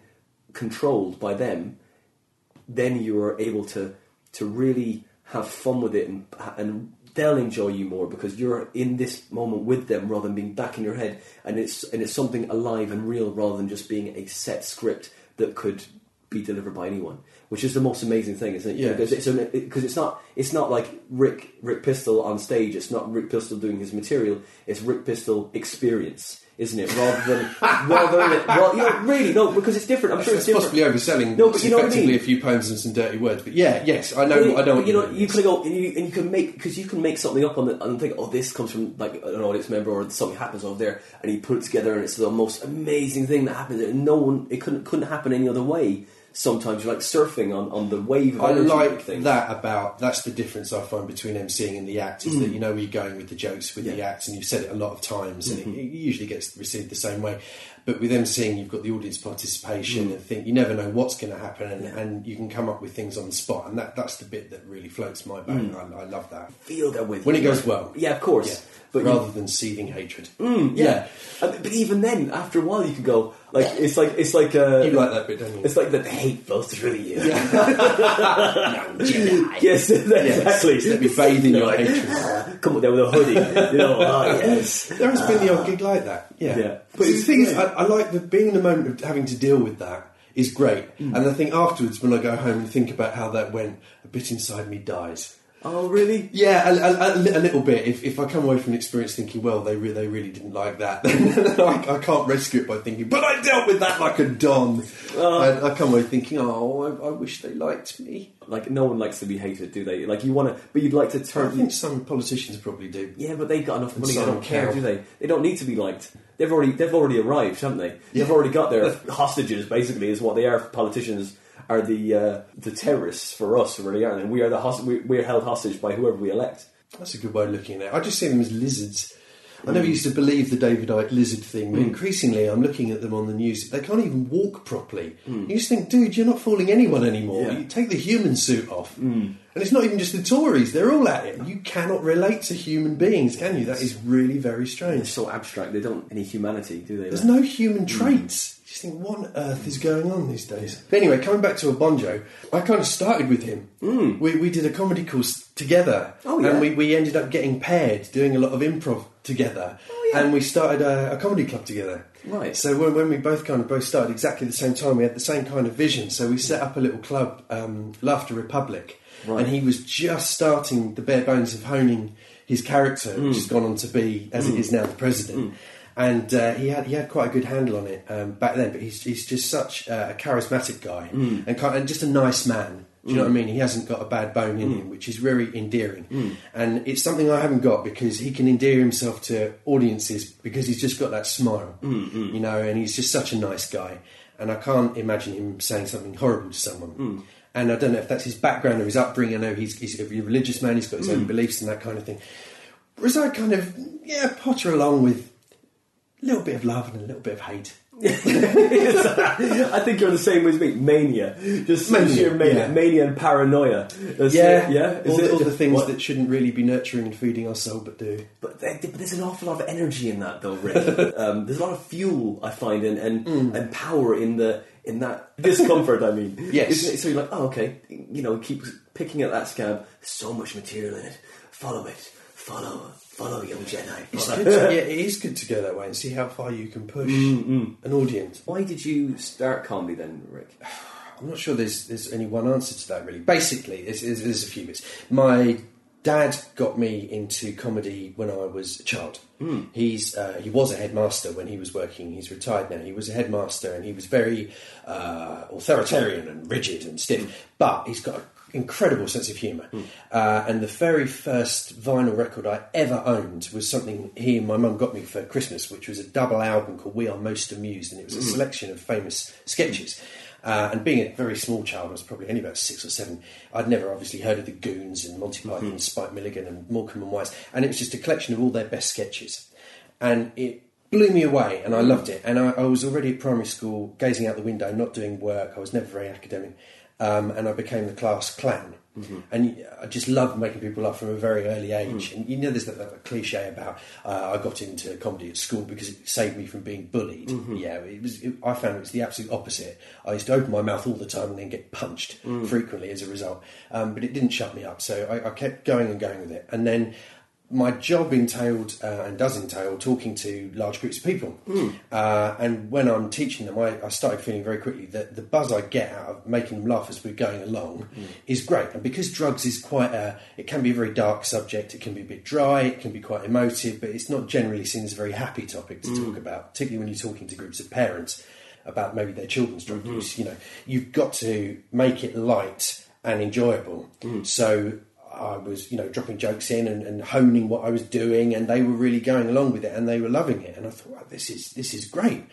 controlled by them, then you are able to to really have fun with it and and they'll enjoy you more because you're in this moment with them rather than being back in your head. And it's and it's something alive and real rather than just being a set script that could be delivered by anyone which is the most amazing thing isn't it Yeah, because it's an, it, it's not it's not like Rick Rick Pistol on stage it's not Rick Pistol doing his material it's Rick Pistol experience isn't it rather than rather than well you know really no because it's different I'm sure It's different possibly overselling No, but you know what I mean? a few poems and some dirty words. But yeah, yes, I know. Well, I know. What you know, you can go and you, and you can make because you can make something up on the and think, oh, this comes from like an audience member or something happens over there, and you put it together, and it's the most amazing thing that happens. And no one, it couldn't couldn't happen any other way. Sometimes you're like surfing on, on the wave of I like thing. that about that's the difference I find between emceeing and the act is that you know where you're going with the jokes with the Mm. Yeah. Mm-hmm. act and you've said it a lot of times and it, it usually gets received the same way. But with emceeing, you've got the audience participation and think you never know what's going to happen and, Mm. Yeah. and you can come up with things on the spot and that that's the bit that really floats my boat. I, I love that Feel that with when it goes well. Yeah, of course. Yeah. But you- rather than seething hatred. yeah. And- but even then, after a while, you can go like it's like it's like uh, You like that bit, don't you? It's like the hate flows through you. Young Jedi. yes, exactly. let me bathe in your hatred. Come on down with a hoodie. You know, oh yes. There has been the odd gig like that. Yeah. Yeah. But the It's thing is. I, I like the being in the moment of having to deal with that is great. Mm. And I think afterwards, when I go home and think about how that went, a bit inside me dies. Oh really? Yeah, a, a, a little bit. If, if I come away from the experience thinking, well, they re- they really didn't like that, then I, I can't rescue it by thinking, but I dealt with that like a don. Uh. I, I come away thinking, oh, I, I wish they liked me. Like no one likes to be hated, do they? Like you want to, but you'd like to turn. I think some politicians probably do. Yeah, but they've got enough money. They don't care, do they? They don't need to be liked. They've already they've already arrived, haven't they? They've already got their hostages. Basically, is what they are. Politicians are the uh, the terrorists for us, really, aren't they? We are the host- we, we're held hostage by whoever we elect. That's a good way of looking at it. I just see them as lizards. I never used to believe the David Icke lizard thing, but hmm. increasingly I'm looking at them on the news. They can't even walk properly. Hmm. You just think, dude, you're not fooling anyone anymore. Yeah. You take the human suit off. Hmm. And it's not even just the Tories, they're all at it. You cannot relate to human beings, can you? That is really very strange. so abstract. They don't any humanity, do they? There's no human traits. Just think, what on earth is going on these days? But anyway, coming back to Obonjo, I kind of started with him. Hmm. We, we did a comedy course together. Oh, yeah. And we, we ended up getting paired, doing a lot of improv together. Oh, yeah. And we started a, a comedy club together. Right. So when, when we both kind of both started exactly the same time, we had the same kind of vision. So we set up a little club, um, Laughter Republic. Right. And he was just starting the bare bones of honing his character, hmm. which has gone on to be, as it hmm. is now, the president. And uh, he had he had quite a good handle on it um, back then. But he's he's just such uh, a charismatic guy hmm. and kind and just a nice man. Do you know hmm. what I mean? He hasn't got a bad bone in hmm. him, which is very endearing. And it's something I haven't got because he can endear himself to audiences because he's just got that smile, you know. And he's just such a nice guy. And I can't imagine him saying something horrible to someone. And I don't know if that's his background or his upbringing. I know he's, he's a religious man. He's got his own beliefs and that kind of thing. Whereas I kind of yeah potter along with a little bit of love and a little bit of hate. I think you're the same as me. Mania, just Mania, sheer mania, yeah. mania and paranoia. That's Yeah, it, yeah. Is all, it- all the things what- that shouldn't really be nurturing and feeding our soul, but do. But, there- but there's an awful lot of energy in that, though, Rick. um, there's a lot of fuel I find, and and, and power in the in that discomfort. I mean, Yes. Isn't it? So you're like, oh, okay, you know, keep picking at that scab. So much material in it. Follow it. Follow. Follow, young Jedi. It's good to, yeah, it is good to go that way and see how far you can push an audience. Why did you start comedy then, Rick? I'm not sure there's there's any one answer to that really. Basically, there's, there's, there's a few bits. My dad got me into comedy when I was a child. He's uh, he was a headmaster when he was working. He's retired now. He was a headmaster and he was very uh, authoritarian and rigid and stiff. But he's got a incredible sense of humour. Uh, and the very first vinyl record I ever owned was something he and my mum got me for Christmas, which was a double album called We Are Most Amused, and it was a selection of famous sketches. Uh, and being a very small child, I was probably only about six or seven. I'd never obviously heard of the Goons and Monty Python, and Spike Milligan, and Morecambe and Wise, and it was just a collection of all their best sketches. And it blew me away, and I loved it. And I, I was already at primary school, gazing out the window, not doing work. I was never very academic, um, and I became the class clown. And I just loved making people laugh from a very early age. And you know, there's that, that cliche about uh, I got into comedy at school because it saved me from being bullied. Yeah, it was. It, I found it was the absolute opposite. I used to open my mouth all the time and then get punched frequently as a result. Um, but it didn't shut me up, so I, I kept going and going with it. And then my job entailed uh, and does entail talking to large groups of people. Hmm. Uh, and when I'm teaching them, I, I started feeling very quickly that the buzz I get out of making them laugh as we're going along hmm. is great. And because drugs is quite a, it can be a very dark subject, it can be a bit dry, it can be quite emotive, but it's not generally seen as a very happy topic to talk hmm. about, particularly when you're talking to groups of parents about maybe their children's drug use. You know, you've got to make it light and enjoyable. So I was, you know, dropping jokes in and, and honing what I was doing, and they were really going along with it, and they were loving it. And I thought, wow, this is this is great.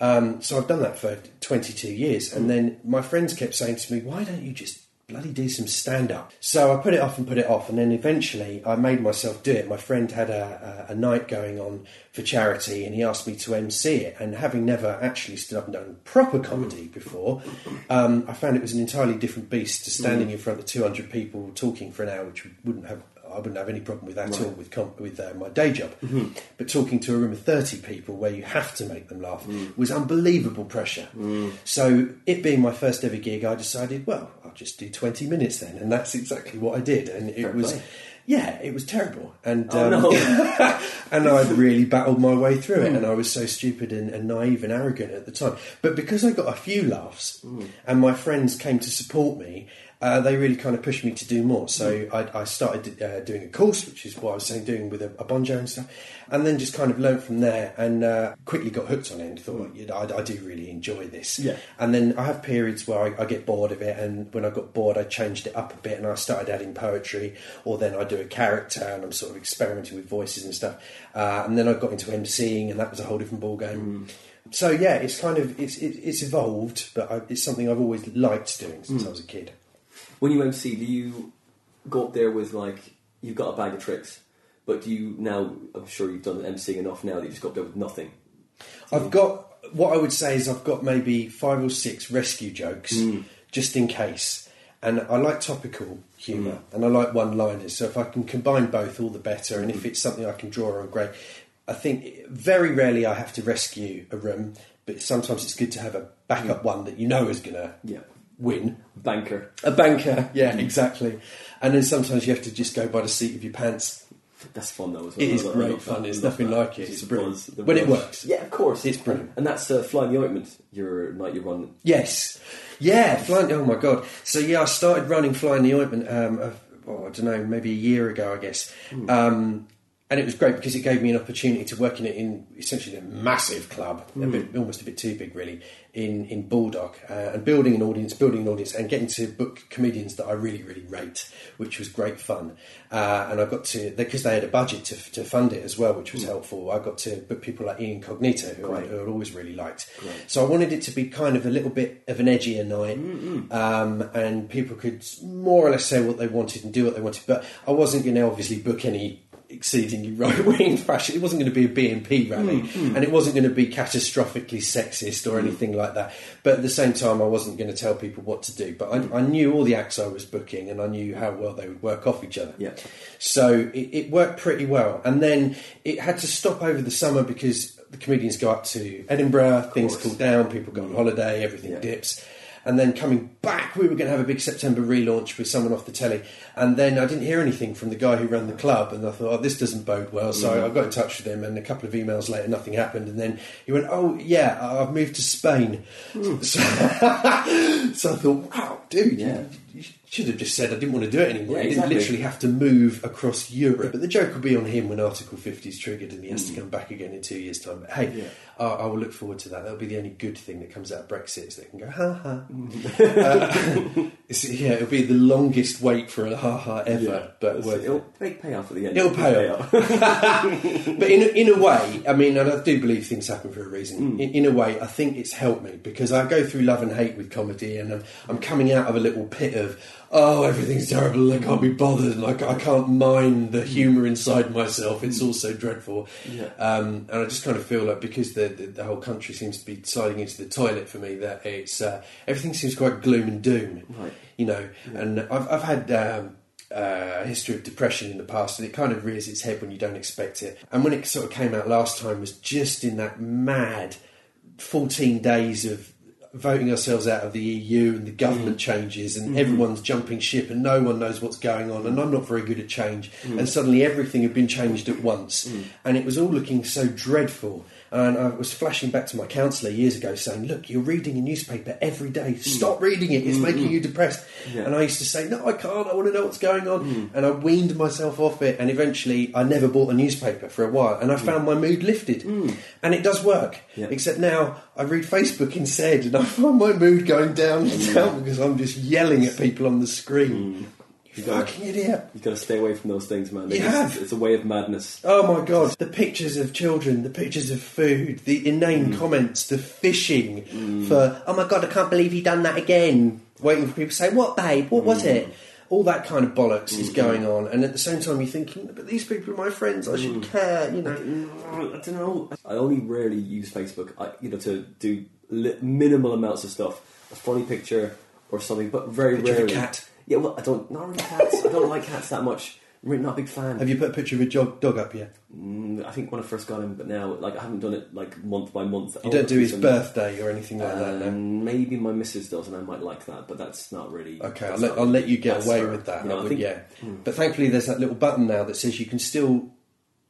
Um, so I've done that for 22 years, and then my friends kept saying to me, "Why don't you just bloody do some stand up?" So I put it off and put it off, and then eventually I made myself do it. My friend had a, a, a night going on for charity, and he asked me to MC it. And having never actually stood up and done proper comedy before, um, I found it was an entirely different beast to standing in front of 200 people talking for an hour, which wouldn't have I wouldn't have any problem with that at all with com- with uh, my day job. Mm-hmm. But talking to a room of thirty people where you have to make them laugh mm. was unbelievable pressure. Mm. So it being my first ever gig, I decided, well, I'll just do twenty minutes then, and that's exactly what I did. And it Fair was. play. Yeah, it was terrible, and Oh, um, no. and I really battled my way through it, mm. and I was so stupid and, and naive and arrogant at the time. But because I got a few laughs, and my friends came to support me, uh, they really kind of pushed me to do more. So I, I started uh, doing a course, which is what I was saying, doing with a, a bonjo and stuff, and then just kind of learnt from there, and uh, quickly got hooked on it. and Thought, you know, I, I do really enjoy this. Yeah. And then I have periods where I, I get bored of it, and when I got bored, I changed it up a bit, and I started adding poetry, or then I do a character, and I'm sort of experimenting with voices and stuff. Uh, and then I got into MCing, and that was a whole different ball game. So yeah, it's kind of it's it, it's evolved, but I, it's something I've always liked doing since I was a kid. When you MC, do you go up there with like you've got a bag of tricks, but do you now? I'm sure you've done MCing enough now that you just got up there with nothing. I've got what I would say is I've got maybe five or six rescue jokes hmm. just in case. And I like topical humour hmm. and I like one liners. So if I can combine both, all the better. And if hmm. it's something I can draw on, great. I think very rarely I have to rescue a room, but sometimes it's good to have a backup one that you know is going to Yeah. Win. Banker. A banker, yeah, exactly. And then sometimes you have to just go by the seat of your pants. That's fun though as well. It is I love- I great fun. It's nothing like it. It's brilliant. When it works. Yeah, of course. It's brilliant. And that's uh, Fly In The Ointment, your night you run. Yes, yeah, flying. Oh my god! So yeah, I started running Fly In The Ointment. Um, oh, I don't know, maybe a year ago, I guess. Um, and it was great because it gave me an opportunity to work in it in essentially a massive club, a bit, almost a bit too big, really, in in Bulldog, uh, and building an audience, building an audience, and getting to book comedians that I really, really rate, which was great fun. Uh, and I got to because they had a budget to, to fund it as well, which was helpful. I got to book people like Ian Cognito, who, I, who I'd always really liked. So I wanted it to be kind of a little bit of an edgier night, um, and people could more or less say what they wanted and do what they wanted. But I wasn't going to obviously book any exceedingly right wing fashion. It wasn't going to be a BNP rally, mm, mm. and it wasn't going to be catastrophically sexist or mm. anything like that. But at the same time, I wasn't going to tell people what to do. But I, I knew all the acts I was booking, and I knew how well they would work off each other. Yeah. So it, it worked pretty well. And then it had to stop over the summer because the comedians go up to Edinburgh, things cool down, people go on holiday, everything Yeah. dips. And then coming back, we were going to have a big September relaunch with someone off the telly. And then I didn't hear anything from the guy who ran the club. And I thought, oh, this doesn't bode well. So I got in touch with him. And a couple of emails later, nothing happened. And then he went, oh, yeah, I've moved to Spain. So, so I thought, wow, dude, Yeah. you, you should have just said I didn't want to do it anymore. Yeah, exactly. didn't literally have to move across Europe. But the joke will be on him when Article 50 is triggered and he has to come back again in two years' time. But hey, Mm. Yeah. I, I will look forward to that. That'll be the only good thing that comes out of Brexit is they can go, ha ha. Uh, yeah, it'll be the longest wait for a ha ha ever, but worth it. it'll big payoff at the end. It'll pay off. but in, in a way, I mean, and I do believe things happen for a reason. Mm. In, in a way, I think it's helped me because I go through love and hate with comedy, and I'm, I'm coming out of a little pit of, oh, everything's terrible, I can't be bothered, and I, I can't mind the humour inside myself. It's all so dreadful. Yeah. Um, and I just kind of feel like because the, the, the whole country seems to be sliding into the toilet for me, that it's uh, everything seems quite gloom and doom. Right. You know, and I've, I've had. Um, uh, a history of depression in the past, and it kind of rears its head when you don't expect it. And when it sort of came out last time, was just in that mad 14 days of voting ourselves out of the EU and the government mm. changes, and mm-hmm. everyone's jumping ship, and no one knows what's going on. And I'm not very good at change, mm. and suddenly everything had been changed at once, mm. and it was all looking so dreadful. And I was flashing back to my counsellor years ago saying, Look, you're reading a newspaper every day. Hmm. Stop reading it. It's hmm, making hmm. you depressed. Yeah. And I used to say, No, I can't. I want to know what's going on. And I weaned myself off it. And eventually, I never bought a newspaper for a while. And I found my mood lifted. And it does work. Yeah. Except now I read Facebook instead. And I find my mood going down and down because I'm just yelling at people on the screen. You You gotta- fucking idiot. You've got to stay away from those things, man. You It's- have. It's a way of madness. Oh my god, the pictures of children, the pictures of food, the inane mm. comments, the fishing mm. for, oh my god, I can't believe he done that again. Waiting for people to say, what babe, what was mm. it? All that kind of bollocks is mm-hmm. going on, and at the same time you're thinking, but these people are my friends, I should care, you know. I don't know. I only rarely use Facebook, I, you know, to do minimal amounts of stuff. A funny picture or something, but very Picture of a rarely. cat. Yeah, well, I don't. Not really cats. I don't like cats that much. I'm really not a big fan. Have you put a picture of a jog, dog up yet? Mm, I think when I first got him, but now, like, I haven't done it like month by month. You don't do his birthday or anything like that, no? Um, maybe my missus does, and I might like that, but that's not really. Okay, I'll let, I'll let you get away her. with that. You know, I I would- think- yeah, but thankfully there's that little button now that says you can still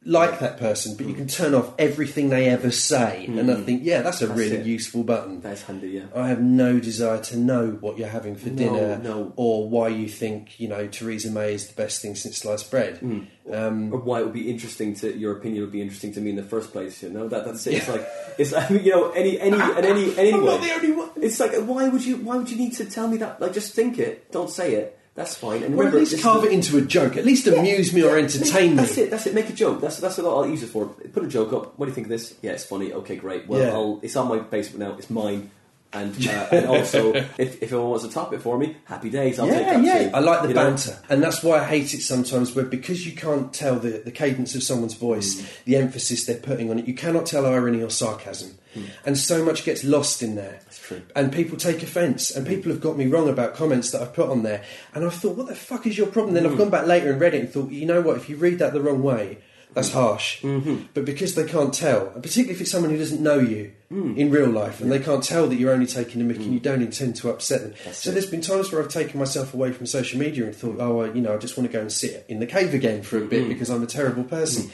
like that person, but you can turn off everything they ever say. And I think, yeah, that's a That's really it. useful button. That's handy, yeah. I have no desire to know what you're having for No, dinner, no. or why you think you know Theresa May is the best thing since sliced bread. Hmm. Um, or why it would be interesting to your opinion would be interesting to me in the first place. You know that that's it. It's like it's I mean, you know any any and any anyway. I'm not the only one. It's like why would you why would you need to tell me that? Like just think it, don't say it. That's fine. And Or at least carve it into a joke. At least amuse me or entertain me. That's it. That's it. Make a joke. That's that's what I'll use it for. Put a joke up. What do you think of this? Yeah, it's funny. Okay, great. Well, Yeah. I'll, it's on my Facebook now. It's mine. And, uh, and also, if, if anyone wants to top it for me, happy days. I'll take Yeah, that yeah. too. I like the You know? banter, and that's why I hate it sometimes. Where because you can't tell the, the cadence of someone's voice, the emphasis they're putting on it, you cannot tell irony or sarcasm, Hmm. and so much gets lost in there. That's true. And people take offence, and people have got me wrong about comments that I've put on there, and I've thought, what the fuck is your problem? Then I've hmm. gone back later and read it and thought, you know what? If you read that the wrong way. That's hmm. harsh, mm-hmm. but because they can't tell, and particularly if it's someone who doesn't know you in real life, and they can't tell that you're only taking a mick and you don't intend to upset them. That's so it. there's been times where I've taken myself away from social media and thought, oh, well, you know, I just want to go and sit in the cave again for a bit because I'm a terrible person.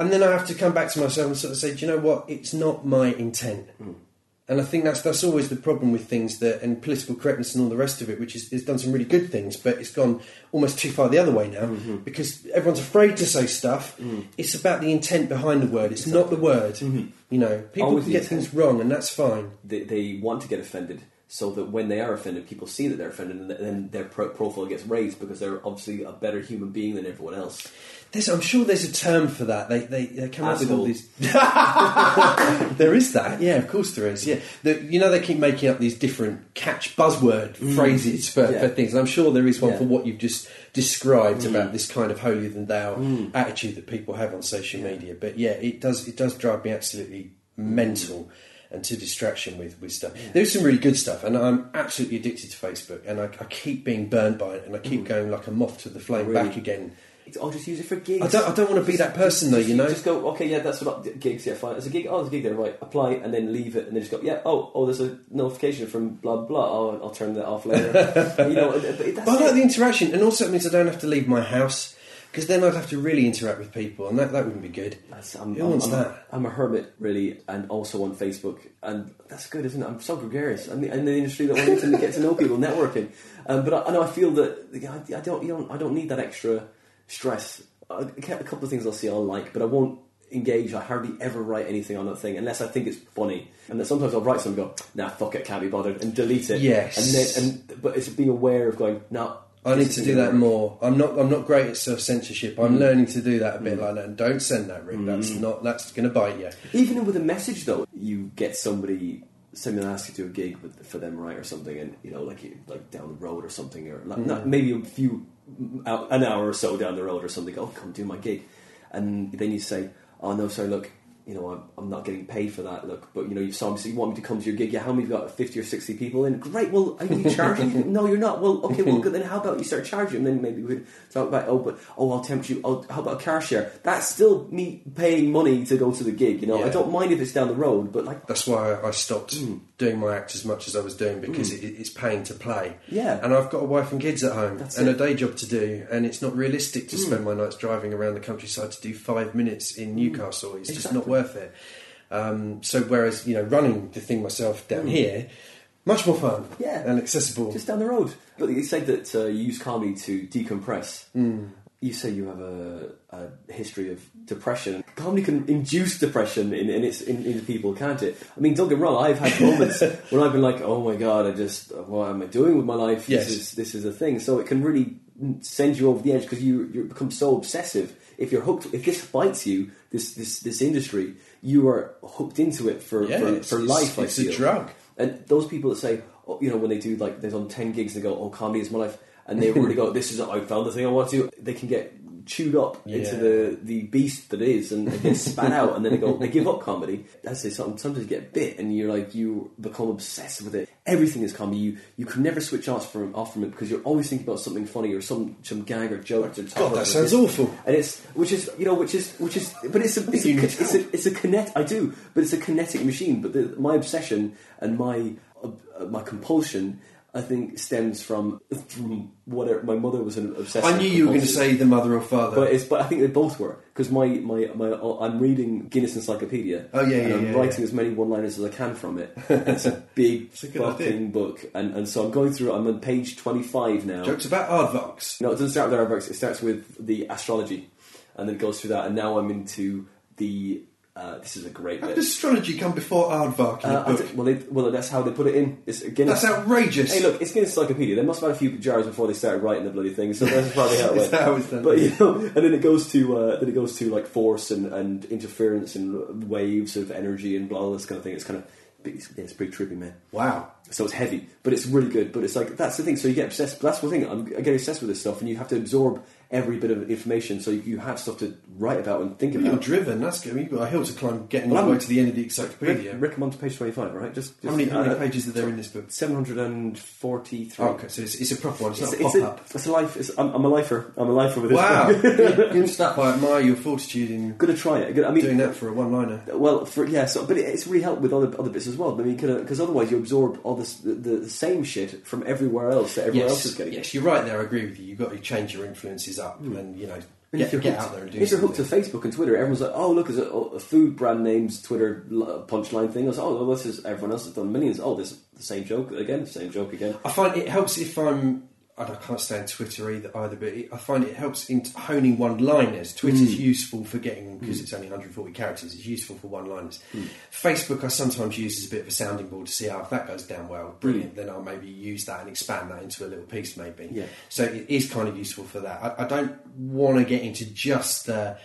And then I have to come back to myself and sort of say, do you know what? It's not my intent. Hmm. And I think that's that's always the problem with things that and political correctness and all the rest of it, which is has done some really good things, but it's gone almost too far the other way now mm-hmm. because everyone's afraid to say stuff. Mm. It's about the intent behind the word. It's not the word. Mm-hmm. You know, people Always can get intent. things wrong, and that's fine. they, they want to get offended so that when they are offended, people see that they're offended and then their pro- profile gets raised because they're obviously a better human being than everyone else. There's, I'm sure there's a term for that. They they, they come up with all these. there is that, yeah. Of course there is, yeah. The, you know they keep making up these different catch buzzword phrases for, Mm. Yeah. for things. And I'm sure there is one Yeah. Mm. for what you've just described about this kind of holier than thou attitude that people have on social media. But yeah, it does it does drive me absolutely mental. And to distraction with, with stuff. There's some really good stuff, and I'm absolutely addicted to Facebook, and I, I keep being burned by it, and I keep going like a moth to the flame Mm. Really? back again. It's, I'll just use it for gigs. I don't, I don't want to be that person though, Just- you know. Just go, okay, yeah, that's what I, gigs, yeah, fine. There's a gig, oh, there's a gig there, right, apply, and then leave it, and then just go, yeah, oh, oh, there's a notification from blah, blah, oh, I'll turn that off later. you know, but that's But I like it. the interaction, and also it means I don't have to leave my house. Because then I'd have to really interact with people, and that, that wouldn't be good. That's- I'm, Who I'm- wants I'm- that? I'm a hermit, really, and also on Facebook, and that's good, isn't it? I'm so gregarious. I'm in the industry that wanting to get to know people, networking. Um, but I, I know I feel that I, I don't, you don't, I don't need that extra stress. Uh, a couple of things I'll see I'll like, but I won't engage. I hardly ever write anything on that thing unless I think it's funny. And then sometimes I'll write something, and go, nah, fuck it, can't be bothered, and delete it. Yes. And then, and but it's being aware of going, no. I need to do that work." more. I'm not. I'm not great at self censorship. I'm Mm. learning to do that a bit mm. like that. And don't send that, Rick. That's mm. not. That's going to bite you. Even with a message, though, you get somebody someone asks you to do a gig with, for them, right, or something, and you know, like you, like down the road or something, or like, not, mm. maybe a few an hour or so down the road or something. Oh, come do my gig, and then you say, "Oh no, sorry, look." You know, I'm, I'm not getting paid for that. Look, but you know, you saw me. So you want me to come to your gig? Yeah, how many? Have you got fifty or sixty people in? Great. Well, are you charging? no, you're not. Well, okay. Well, good. Then how about you start charging? And then maybe we'd talk about. Oh, but oh, I'll tempt you. Oh, how about a car share? That's still me paying money to go to the gig. You know, I don't mind if it's down the road, but like That's why I stopped Mm. Doing my act as much as I was doing because it, it's paying to play. Yeah. And I've got a wife and kids at home That's and it. Mm. a day job to do, and it's not realistic to spend my nights driving around the countryside to do five minutes in Newcastle. It's just not Mm. Worth it. Um, so whereas you know running the thing myself down here, much more fun. Mm. Yeah. And accessible. just down the road. But you said that uh, you use comedy to decompress. Mm. You say you have a, a history of depression. Comedy can induce depression in, in, its, in, in people, can't it? I mean, don't get me wrong. I've had moments when I've been like, "Oh my god, I just what am I doing with my life? Yes. This is this is a thing." So it can really send you over the edge because you you become so obsessive. If you're hooked, if this bites you, this this this industry, you are hooked into it for Yeah, for, it's- for it's- life. I it's a drug. And those people that say, oh, you know, when they do like they're on ten gigs, they go, "Oh, comedy is my life," and they really go, "This is I found the thing I want to." do. They can get chewed up into the the beast that is, and they get spat out, and then they go, they give up comedy. That's it. Sometimes sometimes you get bit, and you're like you become obsessed with it. Everything is comedy. You you can never switch off from off from it because you're always thinking about something funny or some some gag or joke. To God, that sounds awful. And it's which is you know which is which is but it's a it's a, You need it's a, it's a kinet I do but it's a kinetic machine but the, my obsession and my uh, my compulsion I think stems from from whatever my mother was an obsessive I knew you were going to say the mother or father. but it's but I think they both were because my, my my I'm reading Guinness Encyclopedia. Oh, yeah, and yeah, I'm yeah, writing yeah. as many one-liners as I can from it. it's a big a fucking idea. book, and and so I'm going through. it. I'm on page 25 now. Jokes about aardvarks. No, it doesn't start with Aardvarks. It starts with the astrology, and then it goes through that. And now I'm into the. Uh, this is a great How bit. does astrology come before aardvark in Uh, I book? well, they, well, that's how they put it in. It's Guinness. That's outrageous. Hey, look, it's Guinness Encyclopedia. They must have had a few jars before they started writing the bloody thing, so that's probably how it Is went. that how it's done? But you know, and then it goes to uh, then it goes to like force and, and interference and waves of energy and blah, blah this kind of thing. It's kind of it's, yeah, it's pretty trippy, man. Wow. So it's heavy, but it's really good. But it's like that's the thing. So you get obsessed. That's the thing. I'm, I get obsessed with this stuff, and you have to absorb every bit of information, so you, you have stuff to write about and think about. You're driven. That's good. You've got a hill to climb getting all the way to the end of the Rick, encyclopedia. Rick, I'm on to page twenty-five, right? Just, how just many, how many uh, pages are there in this book? Seven hundred and forty-three. Oh, okay, so it's, it's a proper one. It's, It's, not a it's, a, up. it's a life. It's, I'm, I'm a lifer. I'm a lifer with this. Wow. book. Good stuff. I admire your fortitude in Gonna try it. I mean, doing that for a one-liner. Well, for yeah, so but it, it's really helped with other other bits as well. I mean, because otherwise you absorb all this the, the same shit from everywhere else that everyone else is getting. yes, you're right there. I agree with you. You've got to change your influences up, hmm. and you know, And if get, you're get hooked, out there and do if you're hooked to Facebook and Twitter, everyone's like, "Oh, look, there's a, a food brand names Twitter punchline thing." I was, like, "Oh, well, this is everyone else has done millions. Oh, this is the same joke again, same joke again." I find it helps if I'm. I can't stand Twitter either, either but it, I find it helps in honing one-liners. Twitter's hmm. useful for getting because hmm. it's only 140 characters. It's useful for one-liners. Hmm. Facebook I sometimes use as a bit of a sounding board to see how if that goes down well, brilliant. Then I'll maybe use that and expand that into a little piece, maybe. Yeah. So it is kind of useful for that. I, I don't want to get into just the,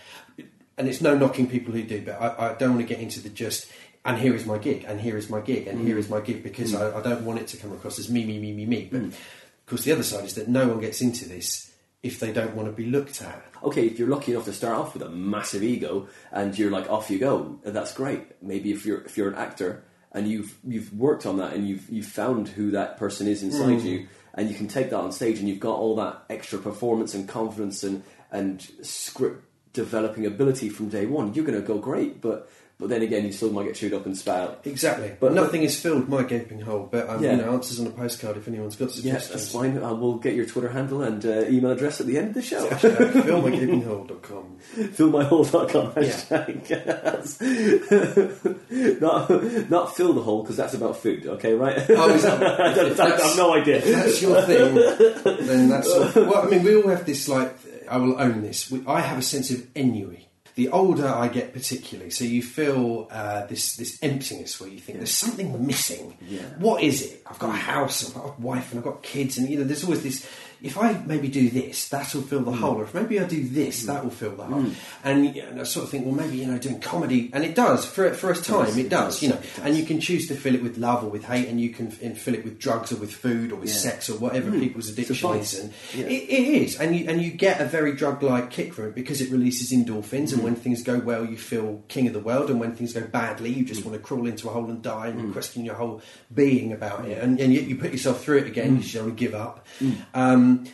and it's no knocking people who do, but I, I don't want to get into the just. And here is my gig, and here is my gig, and here is my gig, because I, I don't want it to come across as me, me, me, me, me. But of course, the other side is that no one gets into this if they don't want to be looked at. okay, if you're lucky enough to start off with a massive ego and you're like off you go, that's great. Maybe if you're if you're an actor and you've you've worked on that and you've you've found who that person is inside hmm. you and you can take that on stage and you've got all that extra performance and confidence and and script developing ability from day one, you're going to go great. But but then again, you still might get chewed up and spat out. Exactly, But- nothing has filled my gaping hole. But um, Yeah. you know, answers on a postcard if anyone's got Yeah, suggestions. that's fine. I will get your Twitter handle and uh, email address at the end of the show. Fillmygapinghole.com. Fillmyhole.com Yeah. hashtag. not, not fill the hole because that's about food, okay, right? Oh, is that- I, have no idea. If that's your thing, then that's well. I mean, we all have this like. I will own this. We, I have a sense of ennui. The older I get, particularly, so you feel uh, this this emptiness where you think there's something missing. Yeah. What is it? I've got a house, I've got a wife, and I've got kids, and you know, there's always this. If I maybe do this, that'll fill the hole. Or if maybe I do this, that will fill the hole. And, you know, I sort of think, well, maybe you know, doing comedy, and it does for for a time. It does, you know. And you can choose to fill it with love or with hate, and you can fill it with drugs or with food or with Yeah. sex or whatever people's addiction is. And Yeah. it, it is, and you and you get a very drug-like kick from it because it releases endorphins, and when things go well, you feel king of the world, and when things go badly, you just want to crawl into a hole and die, and question your whole being about it, and, and yet you put yourself through it again because you don't want to give up. Um, and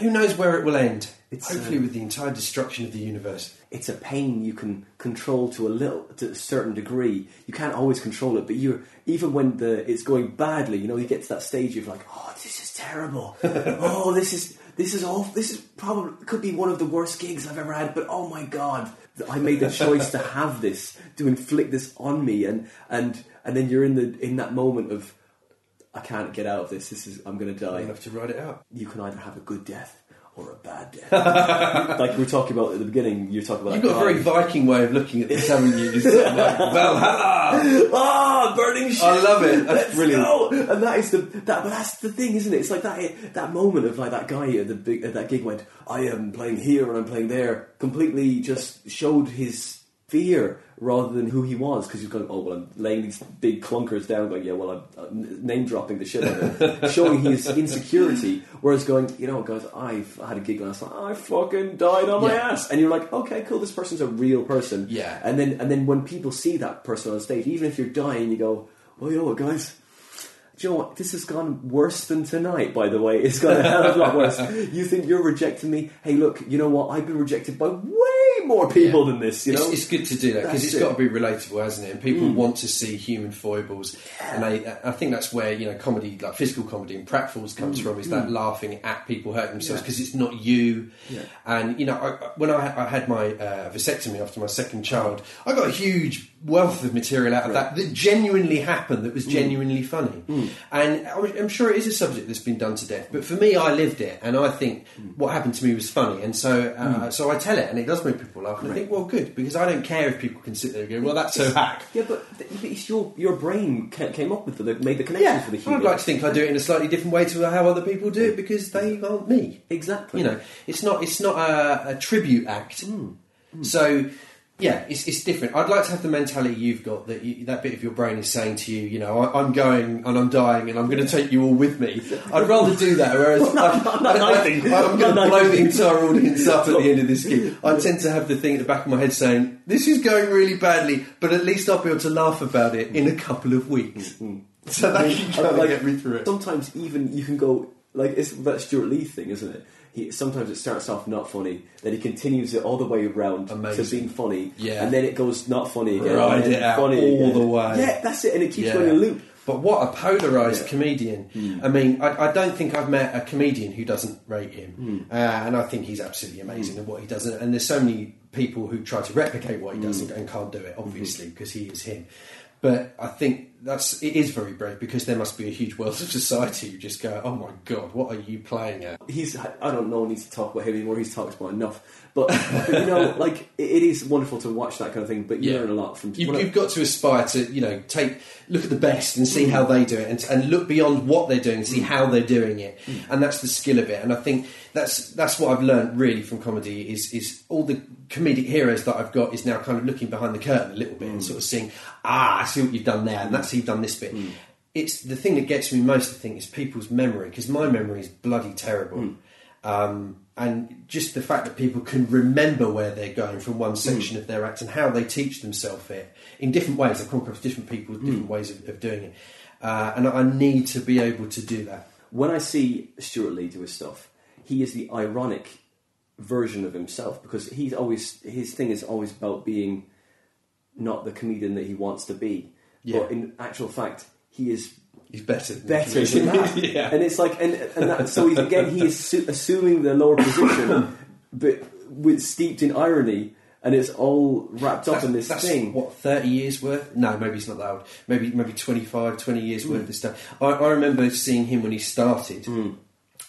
who knows where it will end? It's, Hopefully, uh, with the entire destruction of the universe. it's a pain you can control to a little to a certain degree. You can't always control it, but you're even when the it's going badly, you know, you get to that stage of like, oh, this is terrible. oh, this is this is awful. This is probably could be one of the worst gigs I've ever had. But oh my god, I made the choice to have this to inflict this on me, and and and then you're in the in that moment of. I can't get out of this. This is I'm going to die You'll have to write it out. you can either have a good death or a bad death. like we were talking about at the beginning, you were talking about You've got a very. Viking way of looking at this, haven't you? It's like, Valhalla! ah burning shit. I love it. That's Let's brilliant. go. And that is the that. But that's the thing, isn't it? It's like that that moment of like that guy at the big at that gig went. I am playing here and I'm playing there. Completely just showed his fear rather than who he was because he's going. Oh well, I'm laying these big clunkers down. Going yeah, well I'm, uh, I'm name dropping the shit out of it, showing his insecurity. Whereas going, you know, guys, I've had a gig last night. I fucking died on my ass, and you're like, okay, cool. This person's a real person. Yeah. And then and then when people see that person on stage, even if you're dying, you go, well, you know what, guys. Do you know what? This has gone worse than tonight, by the way. It's gone a hell of a lot worse. You think you're rejecting me? Hey, look, you know what? I've been rejected by way more people than this, you know? It's, it's good to do that because it's it. Mm. got to be relatable, hasn't it? And people want to see human foibles, and they, I think that's where you know comedy, like physical comedy and pratfalls, comes from. Is that laughing at people hurting themselves Mm. Yeah. because it's not you. Yeah. And you know, I- when I, I had my uh, vasectomy after my second child, I got a huge wealth of material out of that that genuinely happened, that Mm. was genuinely funny. And I was- I'm sure it is a subject that's been done to death. But for me, I lived it, and I think Mm. what happened to me was funny, and so uh, so I tell it, and it does make people laugh. And I think, well, good, because I don't care if people can sit there and go, well, that's so hack. Yeah, but it's your your brain came up with the made the connection Yeah, for the human. I'd like to think I do it in a slightly different way to how other people do it because they aren't me. exactly. You know, it's not it's not a, a tribute act. So yeah, it's, it's different. I'd like to have the mentality you've got that you, that bit of your brain is saying to you, you know, I, I'm going and I'm dying and I'm going to take you all with me. I'd rather do that. Whereas I, not knifing. am going to blow the entire audience up at the end of this gig. I tend to have the thing at the back of my head saying, "This is going really badly, but at least I'll be able to laugh about it in a couple of weeks." Mm-hmm. So that can kind of like, get me through it. Sometimes even you can go like it's that Stewart Lee thing, isn't it? He, sometimes it starts off not funny, then he continues it all the way around to being funny, Yeah. and then it goes not funny again, Ride it out funny all again. the way. Yeah, that's it, and it keeps Yeah. going in a loop. But what a polarised Yeah. comedian. Hmm. I mean, I, I don't think I've met a comedian who doesn't rate him. Hmm. Uh, and I think he's absolutely amazing hmm. at what he does. And there's so many people who try to replicate what he does and, and can't do it, obviously, because he is him. But I think that's it is very brave because there must be a huge world of society who just go, "Oh my god, what are you playing at?" He's I don't know need to talk about him anymore. He's talked about enough, but, but you know, like it, it is wonderful to watch that kind of thing. But you Yeah. learn a lot from. You've, you've got to aspire to, you know, take look at the best and see how they do it, and, and look beyond what they're doing and see mm. how they're doing it, mm. and that's the skill of it. And I think that's that's what I've learned really from comedy is is all the comedic heroes that I've got is now kind of looking behind the curtain a little bit and mm. sort of seeing, ah, I see what you've done there, and that's you've done this bit. It's the thing that gets me most. I think is people's memory because my memory is bloody terrible. Um, and just the fact that people can remember where they're going from one section of their act and how they teach themselves it in different ways. I've come across different people with different ways of, of doing it. Uh, and I need to be able to do that. when I see Stewart Lee do his stuff, he is the ironic version of himself because he's always his thing is always about being not the comedian that he wants to be. Yeah. But in actual fact, he is He's better. Than better than that. yeah. And it's like, and, and that, so he's, again, he is su- assuming the lower position, but with steeped in irony, and it's all wrapped up That's- in this thing. What thirty years worth? No, maybe it's not that old. Maybe maybe 25, 20 Hmm. years worth of stuff. I, I remember seeing him when he started, Hmm.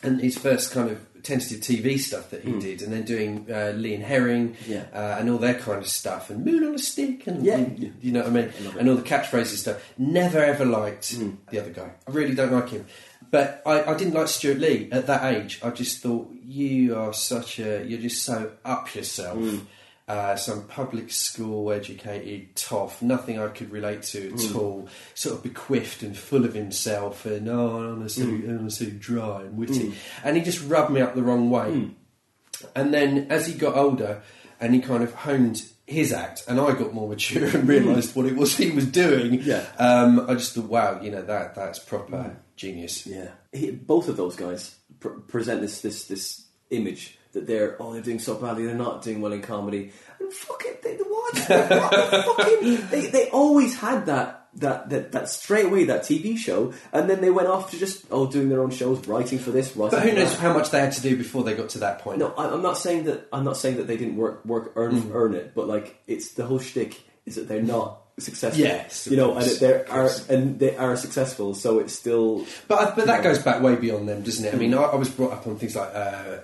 and his first kind of tentative TV stuff that he did, and then doing uh, Lee and Herring. Yeah. uh, and all that kind of stuff, and Moon on a Stick, and Yeah. and- you know what I mean, and all the catchphrases stuff. Never ever liked the other guy. I really don't like him. But I, I didn't like Stewart Lee at that age. I just thought you are such a you're just so up yourself. Uh, some public school educated toff, nothing I could relate to at mm. all. Sort of bequiffed and full of himself, and oh, honestly, mm. honestly dry and witty. Mm. And he just rubbed me up the wrong way. And then as he got older and he kind of honed his act and I got more mature and realised what it was he was doing, Yeah. um, I just thought, wow, you know, that that's proper genius. Yeah, he, both of those guys pr- present this this this image that they're oh they're doing so badly, they're not doing well in comedy, and fuck it, they what? what the fucking, they they always had that. That, that that straight away that TV show, and then they went off to just oh doing their own shows, writing for this, writing But who knows that. how much they had to do before they got to that point? No, I- I'm not saying that. I'm not saying that they didn't work work earn Mm. earn it, but like it's the whole shtick is that they're not successful. Yes, you know, and they are and they are successful, so it's still But but that goes back way beyond them, doesn't it? I mean, I, I was brought up on things like. Uh,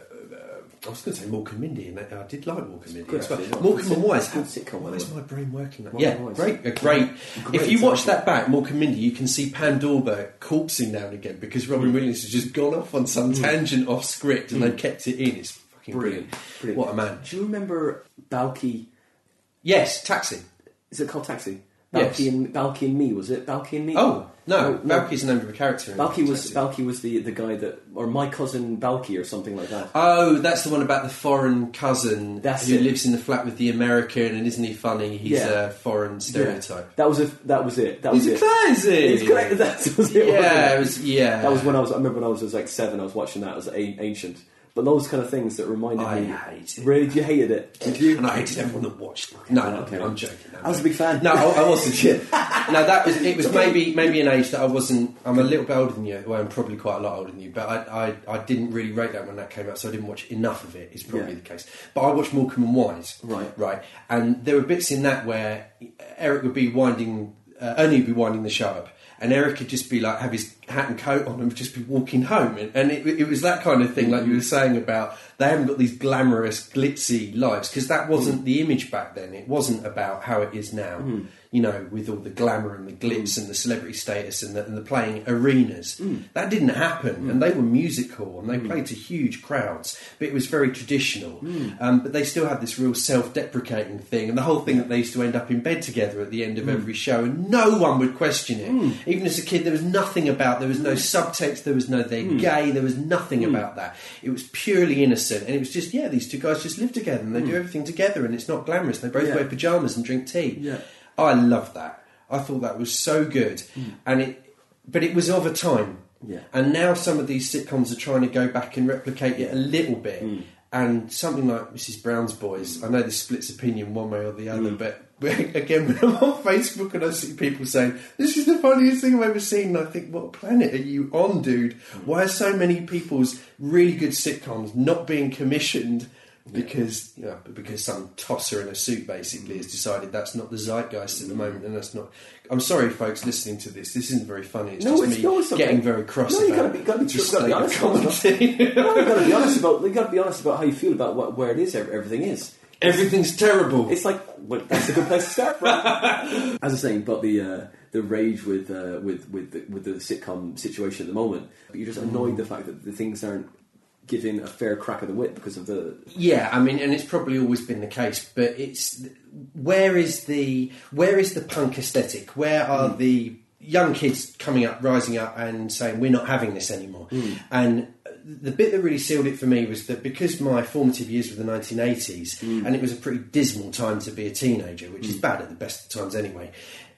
I was going to say and Mindy, and I did like and Mindy as well. actually, yeah. Mork Good and Wise, sit- good sitcom, by why is my brain working? Like, yeah, great, a great. Great If you watch that back, and Mindy, you can see Pam Dawber corpsing now and again because Mm. Robin Williams has just gone off on some tangent off script, and they've kept it in. It's fucking brilliant. brilliant. brilliant. What a man! Do you remember Balki? Yes, Taxi. Is it called Taxi? Yes. Balki and Balki and Me was it? Balki and Me. Oh no, No, no. The name of a character. in Balki was. Balki was the the guy that or my cousin Balki or something like that. Oh, that's the one about the foreign cousin That's who it. lives in the flat with the American, and isn't he funny? He's Yeah. a foreign stereotype. Yeah. That was it. That was it. That was He's it. crazy. It's correct. That was it. Yeah, it was, yeah. That was when I was. I remember when I was, was like seven. I was watching that it was ancient. But those kind of things that reminded I me. hate it. Really, you hated it. Did you? and I hated everyone that watched. it. No, no, okay. I'm joking. No, I was a big fan. No, I, I wasn't. no, that was. It was maybe maybe an age that I wasn't. I'm a little bit older than you. Well, I'm probably quite a lot older than you. But I, I, I didn't really rate that when that came out, so I didn't watch enough of it. Is probably Yeah. the case. But I watched Morecambe and Wise. Right. right. And there were bits in that where Eric would be winding, uh, Ernie would be winding the show up. And Eric could just be like, have his hat and coat on and just be walking home. And, it, it was that kind of thing, like you were saying about they haven't got these glamorous, glitzy lives, because that wasn't mm. the image back then. It wasn't about how it is now, mm. you know, with all the glamour and the glitz mm. and the celebrity status and the, and the playing arenas. That didn't happen. And they were musical and they played to huge crowds, but it was very traditional. Um, but they still had this real self deprecating thing. And the whole thing that they used to end up in bed together at the end of every show, and no one would question it. Even as a kid, there was nothing about, there was no subtext, there was no they're gay, there was nothing about that. It was purely innocent. And it was just, yeah, these two guys just live together and they do hmm. everything together and it's not glamorous. They both Yeah. wear pajamas and drink tea. Yeah. I love that. I thought that was so good. Hmm. And it, but it was of a time. Yeah. And now some of these sitcoms are trying to go back and replicate it a little bit. Hmm. And something like Mrs. Brown's Boys, I know this splits opinion one way or the other, mm. but again, when I'm on Facebook and I see people saying, This is the funniest thing I've ever seen, and I think, What planet are you on, dude? Why are so many people's really good sitcoms not being commissioned? Because you know, because some tosser in a suit basically has decided that's not the zeitgeist at the moment, and that's not. I'm sorry, folks, listening to this. This isn't very funny. It's No, just it's- me getting very cross No, you about gotta be- gotta be gotta be honest about stuff. comedy. No, you got to be honest about. You got to be honest about how you feel about what, where it is. Everything is. Everything's terrible. It's like well, that's a good place to start from. As I was saying about the uh, the rage with uh, with with the, with the sitcom situation at the moment, but you're just annoyed the fact that the things aren't given a fair crack of the whip because of the Yeah, I mean, and it's probably always been the case, but it's where is the where is the punk aesthetic? Where are hmm. the young kids coming up, rising up, and saying we're not having this anymore? Hmm. And the bit that really sealed it for me was that because my formative years were the 1980s, hmm. and it was a pretty dismal time to be a teenager, which is bad at the best of times anyway.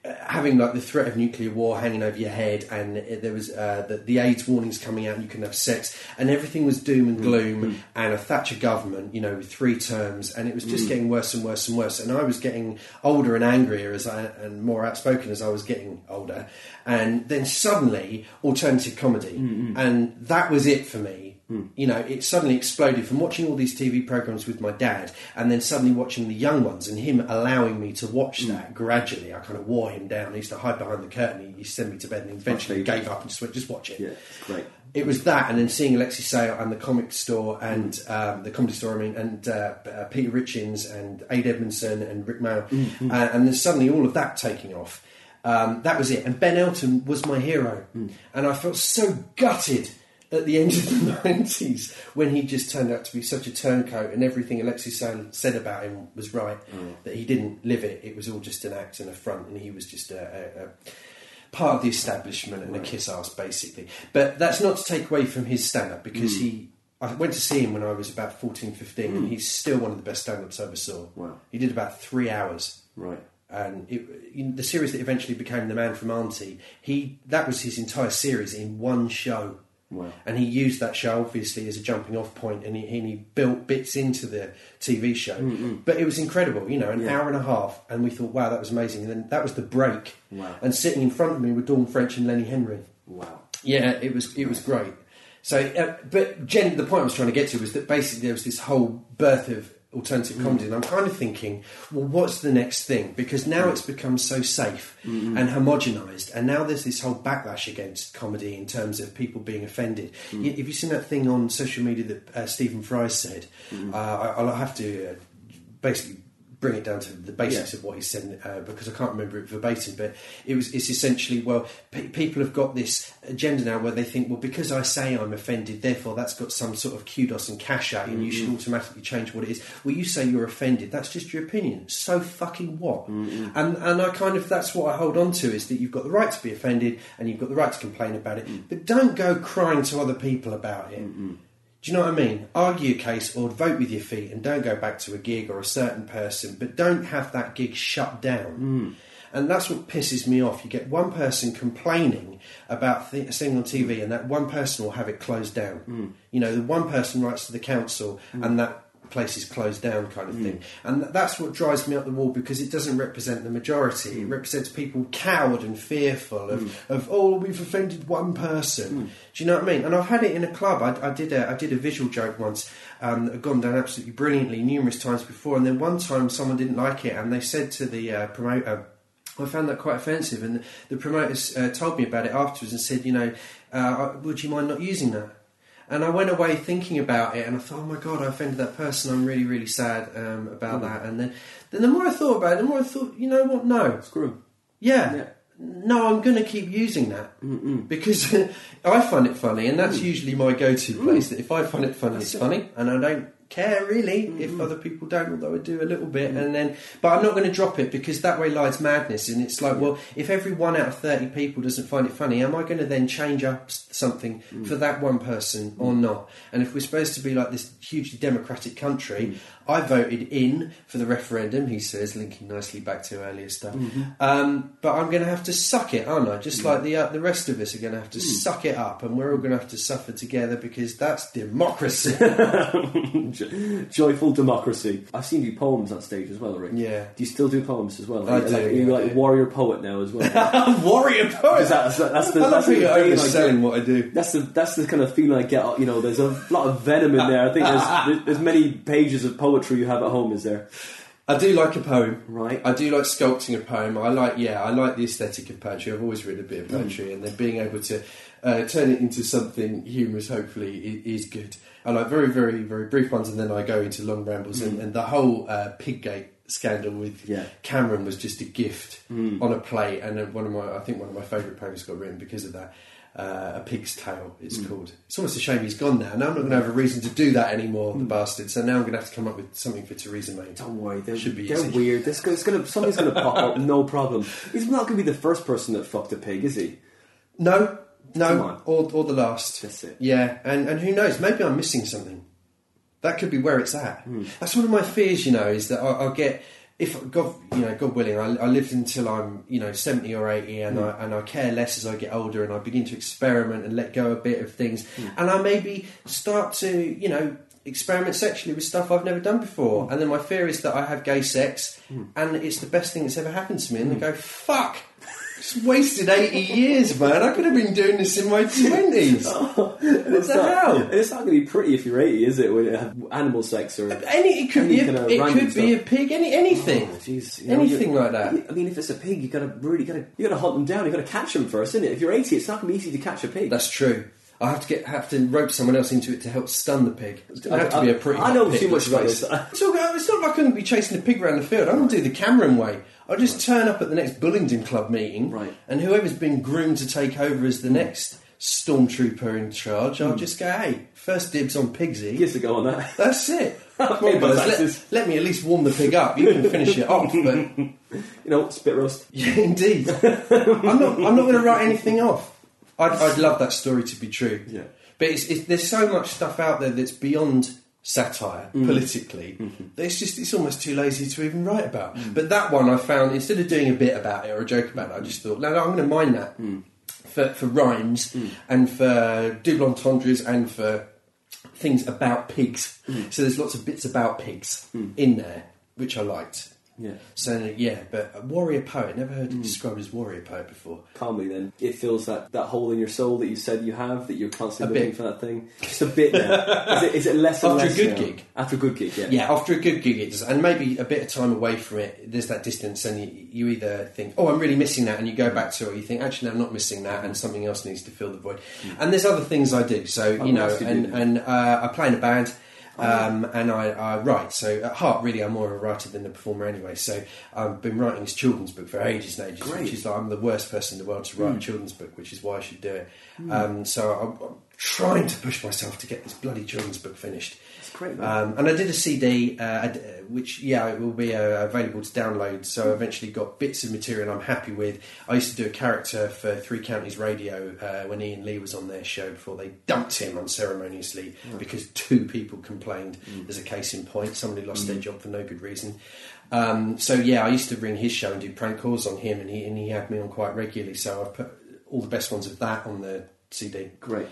Having like the threat of nuclear war hanging over your head, and it, there was uh, the, the AIDS warnings coming out, and you couldn't have sex, and everything was doom and mm. gloom, mm. and a Thatcher government, you know, with three terms, and it was just mm. getting worse and worse and worse. And I was getting older and angrier as I and more outspoken as I was getting older, and then suddenly alternative comedy, and that was it for me. You know, it suddenly exploded from watching all these TV programs with my dad, and then suddenly watching the young ones, and him allowing me to watch that gradually. I kind of wore him down. He used to hide behind the curtain. He used to send me to bed, and eventually Okay. gave up and just went, "Just watch it." Yeah, great. It was that, and then seeing Alexei Sayle and the comic store and um, the comedy store. I mean, and uh, uh, Peter Richins and Ade Edmondson and Rik Mayall, uh, and then suddenly all of that taking off. Um, that was it. And Ben Elton was my hero, and I felt so gutted at the end of the nineties when he just turned out to be such a turncoat, and everything Alexei Sayle said about him was right. Mm. That he didn't live it; it was all just an act and a front, and he was just a. a, a part of the establishment and a kiss ass basically but that's not to take away from his stand-up because mm. he I went to see him when I was about 14 15 and mm. he's still one of the best stand-ups I ever saw Wow. he did about three hours Right. and it, the series that eventually became The Man from Auntie, he that was his entire series in one show. Wow. And he used that show obviously as a jumping off point, and he, and he built bits into the TV show. But it was incredible, you know, an Yeah. hour and a half, and we thought, wow, that was amazing. And then that was the break. Wow. And sitting in front of me were Dawn French and Lenny Henry. Wow. Yeah, it was it was great. So, uh, but Jen, the point I was trying to get to was that basically there was this whole birth of alternative comedy, and I'm kind of thinking, well, what's the next thing? Because now it's become so safe and homogenized, and now there's this whole backlash against comedy in terms of people being offended. You, have you seen that thing on social media that uh, Stephen Fry said? Uh, I, I'll have to uh, basically bring it down to the basics Yeah. of what he said uh, because I can't remember it verbatim, but it was it's essentially well, pe- people have got this agenda now where they think well because I say I'm offended, therefore that's got some sort of kudos and cachet, and you should automatically change what it is. Well, you say you're offended, that's just your opinion. So fucking what? And and I kind of that's what I hold on to is that you've got the right to be offended and you've got the right to complain about it, but don't go crying to other people about it. Do you know what I mean? Argue a case or vote with your feet and don't go back to a gig or a certain person, but don't have that gig shut down. Hmm. And that's what pisses me off. You get one person complaining about th- a thing on TV, and that one person will have it closed down. Hmm. You know, the one person writes to the council, hmm. and that place is closed down, kind of thing. And that's what drives me up the wall because it doesn't represent the majority. It represents people cowed and fearful of, of oh, we've offended one person. Do you know what I mean? And I've had it in a club. I, I did a I did a visual joke once um, that had gone down absolutely brilliantly numerous times before, and then one time someone didn't like it, and they said to the uh, promoter. I found that quite offensive, and the, the promoters uh, told me about it afterwards and said, you know, uh, would you mind not using that? And I went away thinking about it, and I thought, oh my god, I offended that person. I'm really, really sad um, about that. And then, then the more I thought about it, the more I thought, you know what? No, Screw 'em. yeah. Yeah. No, I'm going to keep using that because I find it funny, and that's usually my go-to place. That if I find it funny, it's funny, and I don't care really if mm-hmm. other people don't. Although I do a little bit, and then, but I'm not going to drop it because that way lies madness. And it's like, well, if every one out of thirty people doesn't find it funny, am I going to then change up something mm. for that one person or mm. not? And if we're supposed to be like this hugely democratic country, mm. I voted in for the referendum. He says, linking nicely back to earlier stuff. Mm-hmm. Um, but I'm going to have to suck it, aren't I? Just like the uh, the rest of us are going to have to suck it up, and we're all going to have to suffer together because that's democracy. Jo- Joyful democracy. I've seen you poems on stage as well, Rick. Yeah. Do you still do poems as well? I do, like, yeah, I like do. warrior poet now as well? Warrior poet. That- that's the- I that's how the you're feeling I overselling what I do. That's the that's the kind of feeling I get. You know, there's a lot of venom in there. I think there's there's many pages of poetry you have at home. Is there? I do like a poem. Right. I do like sculpting a poem. I like, yeah, I like the aesthetic of poetry. I've always read a bit of poetry, and then being able to uh, turn it into something humorous, hopefully, is good. I like very, very, very brief ones, and then I go into long rambles. And, and the whole uh, Piggate scandal with Yeah. Cameron was just a gift on a plate, and one of my, I think one of my favourite poems got written because of that. Uh, a pig's tail, it's called. It's almost a shame he's gone now. Now I'm not going to have a reason to do that anymore, the bastard. So now I'm going to have to come up with something for Theresa May. Don't worry, they're, Should be they're easy. weird. This guy's gonna somebody's gonna pop up, no problem. He's not gonna be the first person that fucked a pig, is he? No, No, or, or the last. That's it. Yeah, and, and who knows? Maybe I'm missing something. That could be where it's at. Hmm. That's one of my fears, you know, is that I'll, I'll get if God, you know, God willing, I, I lived until I'm, you know, seventy or eighty, and Hmm. I and I care less as I get older, and I begin to experiment and let go a bit of things, Hmm. and I maybe start to, you know, experiment sexually with stuff I've never done before, Hmm. and then my fear is that I have gay sex, and it's the best thing that's ever happened to me, and they go, fuck. Wasted 80 years, man. I could have been doing this in my 20s. what It's the not, hell? it's not going to be pretty if you're 80, is it? When you have animal sex or. Any, it could Any be, a, it could be a pig, any, anything. Oh, jeez, you know, anything like that. I mean, if it's a pig, you've got to really got to you got to hunt them down. You've got to catch them first, isn't it? If you're 80, it's not going to be easy to catch a pig. That's true. I have to get have to rope someone else into it to help stun the pig. It's going to have to be a pretty. I know hot pig, too much about let's this. It's, all, it's not like I'm going to be chasing a pig around the field. I'm going to do the Cameron way. I'll just turn up at the next Bullingdon Club meeting, Right. and whoever's been groomed to take over as the hmm. next stormtrooper in charge, I'll hmm. just go, hey, first dibs on Pigsy. Eh? Gives a go on that. That's it. Come on, Pig let, let me at least warm the pig up. You can finish it off, but You know, spit roast. yeah, indeed. I'm not. I'm not going to write anything off. I'd, I'd love that story to be true. Yeah. But it's, it's, there's so much stuff out there that's beyond satire Mm. politically. Mm-hmm. that It's just it's almost too lazy to even write about. Mm. But that one I found instead of doing a bit about it or a joke about it, I just thought, no, no, I'm going to mind that Mm. for for rhymes and for double entendres and for things about pigs. Mm. So there's lots of bits about pigs in there which I liked. Yeah. So yeah, but a warrior poet. Never Mm. heard it described as warrior poet before. Calmly, then it fills that, that hole in your soul that you said you have that you're constantly looking for that thing. Just a bit now. is, it, is it less After a good now? gig. After a good gig, yeah. Yeah, after a good gig, it does, and maybe a bit of time away from it. There's that distance, and you, you either think, "Oh, I'm really missing that," and you go back to it, or you think, "Actually, I'm not missing that," and something else needs to fill the void. And there's other things I do. So Oh, you know, what else do you and? Oh, and uh, I play in a band. Um, and I, I write. So at heart, really, I'm more of a writer than a performer anyway. So I've been writing this children's book for ages and ages, Great. which is like I'm the worst person in the world to write a children's book, which is why I should do it. Um, so I'm, I'm trying to push myself to get this bloody children's book finished. Great. Um, and I did a CD, uh, which yeah, it will be uh, available to download. So I eventually got bits of material I'm happy with. I used to do a character for Three Counties Radio uh, when Iain Lee was on their show before they dumped him unceremoniously because two people complained. As a case in point, somebody lost their job for no good reason. Um, so yeah, I used to ring his show and do prank calls on him, and he and he had me on quite regularly. So I've put all the best ones of that on the CD. Great.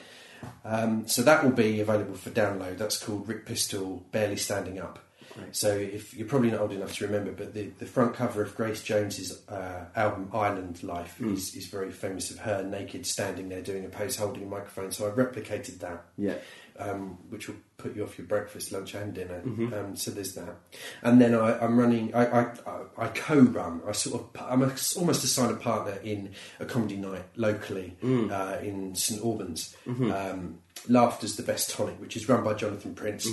Um, so that will be available for download. That's called Rick Pistol Barely Standing Up. Great. So if you're probably not old enough to remember, but the, the front cover of Grace Jones's uh, album Island Life is, is very famous of her naked standing there doing a pose holding a microphone. So I replicated that, Yeah. um, which will put you off your breakfast, lunch, and dinner. Um, so there's that. And then I, I'm running. I, I, I- I co-run. I sort of. I'm a, almost a silent partner in a comedy night locally uh, in St Albans. Um, Laughter's the best tonic, which is run by Jonathan Prince.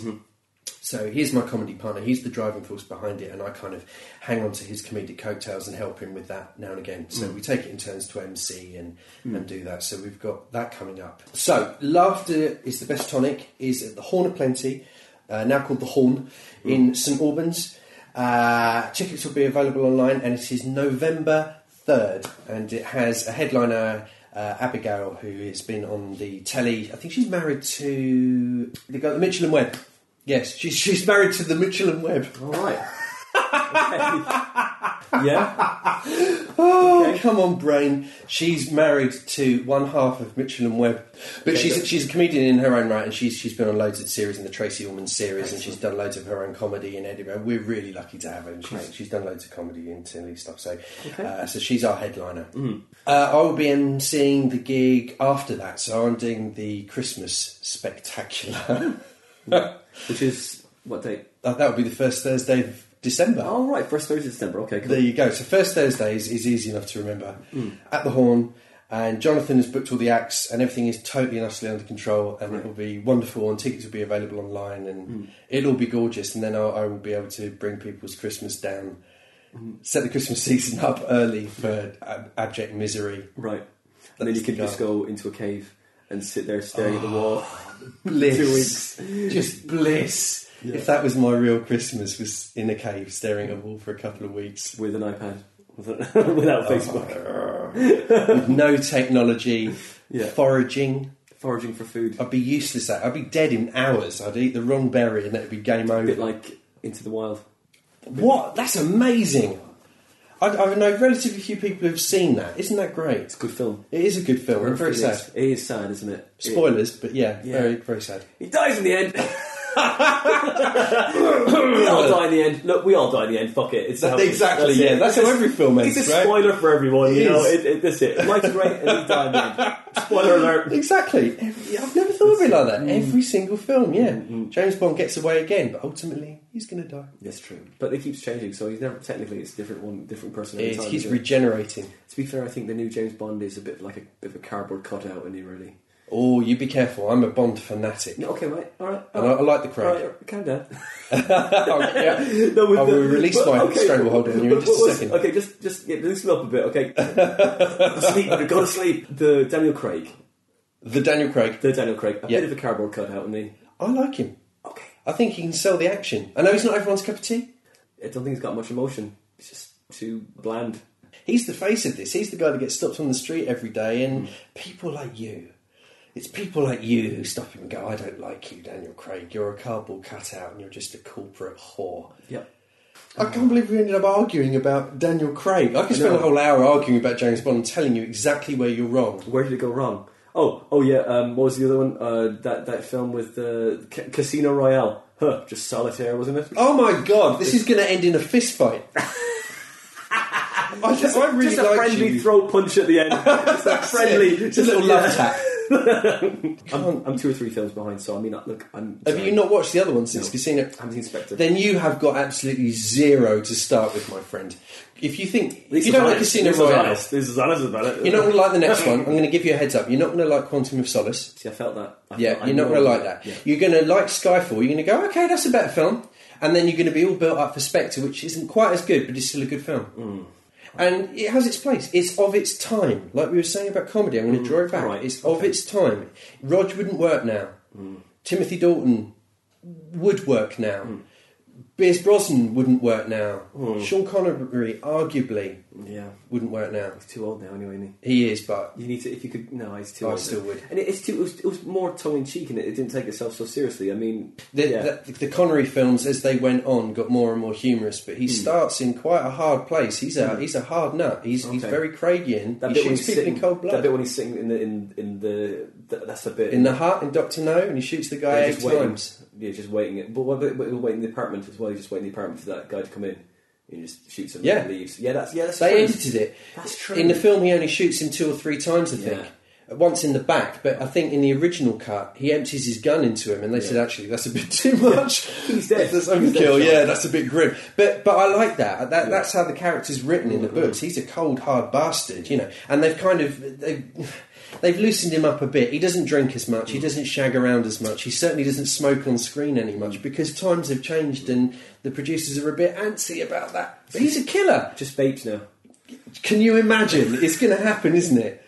So he's my comedy partner. He's the driving force behind it, and I kind of hang on to his comedic coattails and help him with that now and again. So we take it in turns to MC and, and do that. So we've got that coming up. So laughter is the best tonic. Is at the Horn of Plenty, uh, now called the Horn, in St Albans. Uh, tickets will be available online, and it is November third, and it has a headliner. Uh, Abigail, who has been on the telly, I think she's married to the guy, Mitchell and Webb. Yes, she's she's married to the Mitchell and Webb. All right. Okay. yeah. Oh, come on, brain. She's married to one half of Mitchell and Webb, but Okay, she's but- she's a comedian in her own right, and she's she's been on loads of series in the Tracey Ullman series, and she's done loads of her own comedy in Edinburgh. We're really lucky to have her, and she's, she's done loads of comedy and silly stuff. So, Okay. uh, so she's our headliner. Uh, I will be emceeing the gig after that, so I'm doing the Christmas spectacular. Which is what date? Uh, that would be the first Thursday of December. Oh, right. First Thursday of December. Okay, cool. There you go. So first Thursday is, is easy enough to remember. At the Horn, and Jonathan has booked all the acts, and everything is totally and utterly under control, and it will be wonderful. And tickets will be available online, and it'll be gorgeous. And then I'll, I will be able to bring people's Christmas down, set the Christmas season up early for ab- abject misery. Right. And then you can the just go into a cave and sit there staring at the wall. Oh, bliss, just bliss. If that was my real Christmas, was in a cave staring at a wall for a couple of weeks. with an iPad without oh. Facebook. with no technology, Yeah. foraging. Foraging for food. I'd be useless at. I'd be dead in hours. I'd eat the wrong berry and it'd be game A over. bit like Into the Wild. what? That's amazing. I, I know relatively few people who've seen that. Isn't that great? It's a good film. It is a good film. and very sad. It is sad, isn't it? Spoilers, but yeah, Yeah. very very sad. He dies in the end. we all die in the end. Look, we all die in the end. Fuck it. It's That- how it- exactly, it. yeah, that's how every film ends, It's a right? spoiler for everyone. It you know, is. it, it, that's it. Life's great, and he died in the end. Spoiler alert. Exactly. Every, I've never thought of it like that. Mm. Every single film, yeah. James Bond gets away again, but ultimately he's going to die. That's true, but it keeps changing. So he's never technically it's a different one, different person. Every time, he's regenerating. to be fair, I think the new James Bond is a bit like a bit of a cardboard cutout, and he really. Oh, you be careful. I'm a Bond fanatic. No, okay, right, all right. And I, I like the All Craig. right, calm down. Oh, yeah. No, I oh, the- will release but- my okay, stranglehold on you in just a second. Okay, just just yeah, loosen up a bit. Okay, sleep. Go to sleep. The Daniel Craig, The Daniel Craig. the Daniel Craig, a Yeah. bit of a cardboard cutout, and he. I like him. Okay, I think he can sell the action. I know he's not everyone's cup of tea. I don't think he's got much emotion. He's just too bland. He's the face of this. He's the guy that gets stopped on the street every day, and hmm. people like you. It's people like you who stop him and go, I don't like you, Daniel Craig. You're a cardboard cutout and you're just a corporate whore. Yep. I can't believe we ended up arguing about Daniel Craig. I could spend a whole hour arguing about James Bond and telling you exactly where you're wrong. Where did it go wrong? Oh, oh yeah. Um, what was the other one? Uh, that that film with the Ca- Casino Royale. Huh, just solitaire, wasn't it? Oh my god, this is going to end in a fist fight. I, just, I really just a like friendly you. throat punch at the end. just a friendly, just a little love tap. I'm, I'm two or three films behind, so I mean, look, I'm. Have sorry. you not watched the other one since No. Casino? I haven't seen Spectre. Then you have got absolutely zero to start with, my friend. If you think if you don't like. Casino it's Royale, honest. This is honest about it. you're not going to like the next one. I'm going to give you a heads up. You're not going to like Quantum of Solace. See, I felt that. I Yeah, felt- you're not going to like that. Yeah. You're going to like Skyfall. You're going to go, okay, that's a better film. And then you're going to be all built up for Spectre, which isn't quite as good, but it's still a good film. Mm. And it has its place. It's of its time. Like we were saying about comedy, I'm going to mm, draw it back. right, It's of okay. its time. Rog wouldn't work now. Mm. Timothy Dalton would work now. Mm. Pierce Brosnan wouldn't work now. Sean Connery, arguably, Yeah, wouldn't work now. he's too old now, anyway. Isn't He is, but? You need to, if you could. No, he's too I old. still now. would. And it, it's too. It was, it was more tongue in cheek, and it, it didn't take itself so seriously. I mean, The, yeah. the, the Connery films, as they went on, got more and more humorous. But he Hmm. starts in quite a hard place. He's a he's a hard nut. He's he's very Craigian. that he bit when he's sitting, in cold blood. That bit when he's sitting in the in in the, the that's the bit in the heart in Doctor No, and he shoots the guy Yeah, eight just waiting. times. Yeah, just waiting it. But but he'll wait in the apartment as well? He's just waiting in the apartment for that guy to come in. He just shoots him Yeah. and leaves. Yeah, that's yeah, that's They true. edited it. That's true. In the film, he only shoots him two or three times, I Yeah. think. Once in the back, but I think in the original cut, he empties his gun into him, and they Yeah. said, "Actually, that's a bit too much. He's dead. That's dead, overkill. John. Yeah, that's a bit grim." But but I like that. that Yeah. That's how the character's written in the mm-hmm. books. He's a cold, hard bastard, you know. And they've kind of they've, they've loosened him up a bit. He doesn't drink as much. He mm. doesn't shag around as much. He certainly doesn't smoke on screen any much because times have changed, and the producers are a bit antsy about that. But he's a killer. Just vapes now. Can you imagine? It's going to happen, isn't it?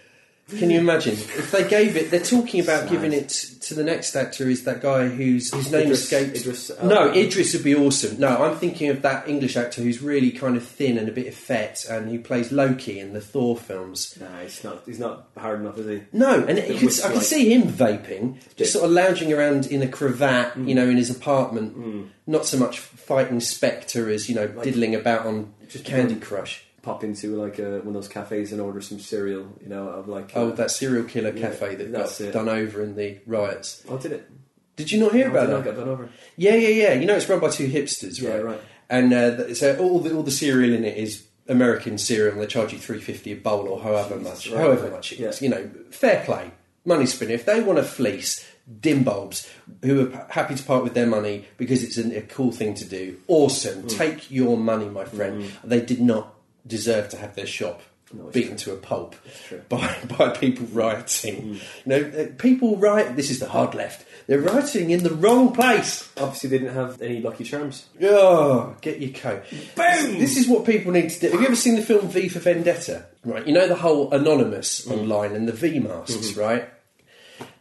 Can you imagine if they gave it? They're talking about giving it to the next actor. Is that guy whose his name Idris- escapes? Idris no, Idris would be awesome. No, I'm thinking of that English actor who's really kind of thin and a bit effete, and who plays Loki in the Thor films. Nah, he's not. He's not hard enough, is he? No, and Bit could, I could see him vaping, just sort of lounging around in a cravat, Mm. you know, in his apartment. Not so much fighting Spectre as you know, diddling about on Just Candy Crush. Pop into like uh, one of those cafes and order some cereal. You know, of like. Oh, uh, that Cereal Killer yeah, cafe that that's got it. done over in the riots. Oh, did it? Did you not hear Oh, about that? get done over. Yeah, yeah, yeah. You know, it's run by two hipsters, Yeah, right? right. And uh, so all the all the cereal in it is American cereal, and they charge you three fifty a bowl or however much, right, however right. much it Yeah. is. You know, fair play, money spinner. If they want to fleece dim bulbs who are p- happy to part with their money because it's an, a cool thing to do, awesome. Mm. Take your money, my friend. They did not deserve to have their shop. No, beaten to a pulp by by people rioting. Mm. You know, uh, people riot. This is the hard left. They're rioting in the wrong place. Obviously, they didn't have any Lucky Charms. Oh, get your coat. Boom! This is what people need to do. Have you ever seen the film V for Vendetta? Right, you know the whole anonymous Mm. online and the V masks, Mm-hmm. right?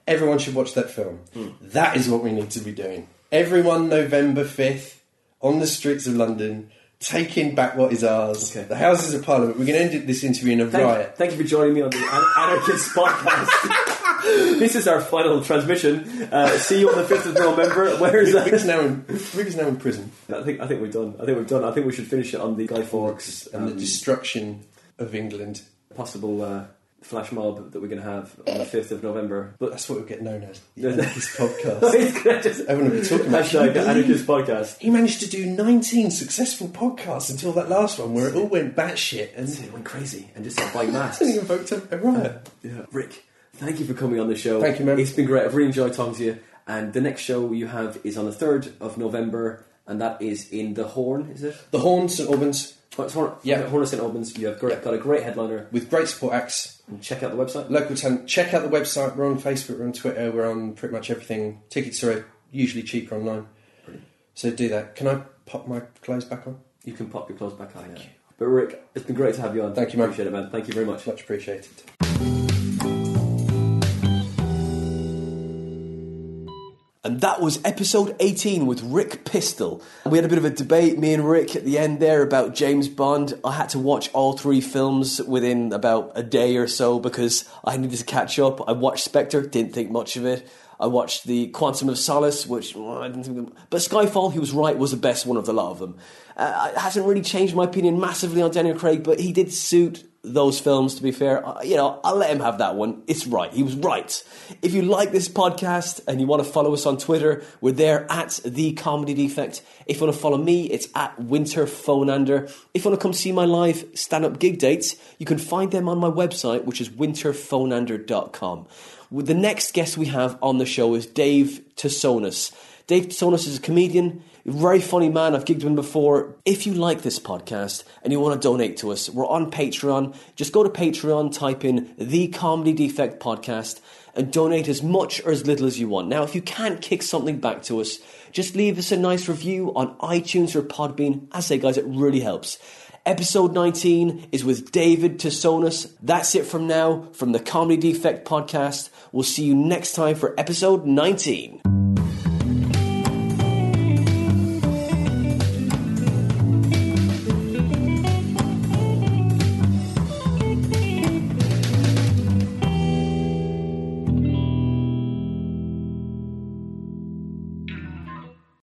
Everyone should watch that film. Mm. That is what we need to be doing. Everyone, November fifth, on the streets of London, taking back what is ours. Okay. The Houses of Parliament. We're going to end this interview in a Thank, riot. thank you for joining me on the An- Anarchist podcast. this is our final transmission. Uh, see you on the fifth of November. Where is Rick that? now in, Rick is now in prison. I think I think we're done. I think we're done. I think we should finish it on the Guy Fawkes and the um, destruction of England. possible uh, flash mob that we're going to have on the eh. fifth of November. But That's what we'll get known as the Yeah. Anarchist podcast. it's gonna just Everyone will be talking about hashtag Can Anarchist podcast. He managed to do 19 successful podcasts until that last one where it all went batshit and It went crazy and just started buying masks. hasn't even evoked a, a riot. Yeah, Rick, thank you for coming on the show. Thank you, man. It's been great. I've really enjoyed talking to you. And the next show you have is on the third of November, and that is in the Horn. Is it? The Horn, St Albans, Oh, it's Horn, Yeah. Horn of St Albans. You have great, Yeah. got a great headliner. with great support acts. And check out the website. Local talent. Check out the website. We're on Facebook, we're on Twitter, we're on pretty much everything. Tickets are usually cheaper online. So do that. Can I pop my clothes back on? You can pop your clothes back on. Yeah. But Rick, it's been great to have you on. Thank you, man. Appreciate it, man. Thank you very much. Much appreciated. And that was episode 18 with Rick Pistol. We had a bit of a debate, me and Rick, at the end there about James Bond. I had to watch all three films within about a day or so because I needed to catch up. I watched Spectre, didn't think much of it. I watched the Quantum of Solace, which well, I didn't think. But Skyfall, he was right, was the best one of the lot of them. Uh, it hasn't really changed my opinion massively on Daniel Craig, but he did suit those films, to be fair. Uh, you know, I'll let him have that one. It's right. He was right. If you like this podcast and you want to follow us on Twitter, we're there at The Comedy Defect. If you want to follow me, it's at Winter Phonander. If you want to come see my live stand up gig dates, you can find them on my website, which is winterphonander.com. The next guest we have on the show is Dave Tusonis. Dave Tusonis is a comedian. Very funny man. I've gigged him before. If you like this podcast and you want to donate to us, we're on Patreon. Just go to Patreon, type in the Comedy Defect Podcast, and donate as much or as little as you want. Now, if you can't kick something back to us, just leave us a nice review on iTunes or Podbean. I say, guys, it really helps. Episode 19 is with David Tusonis. That's it from now from the Comedy Defect Podcast. We'll see you next time for episode 19.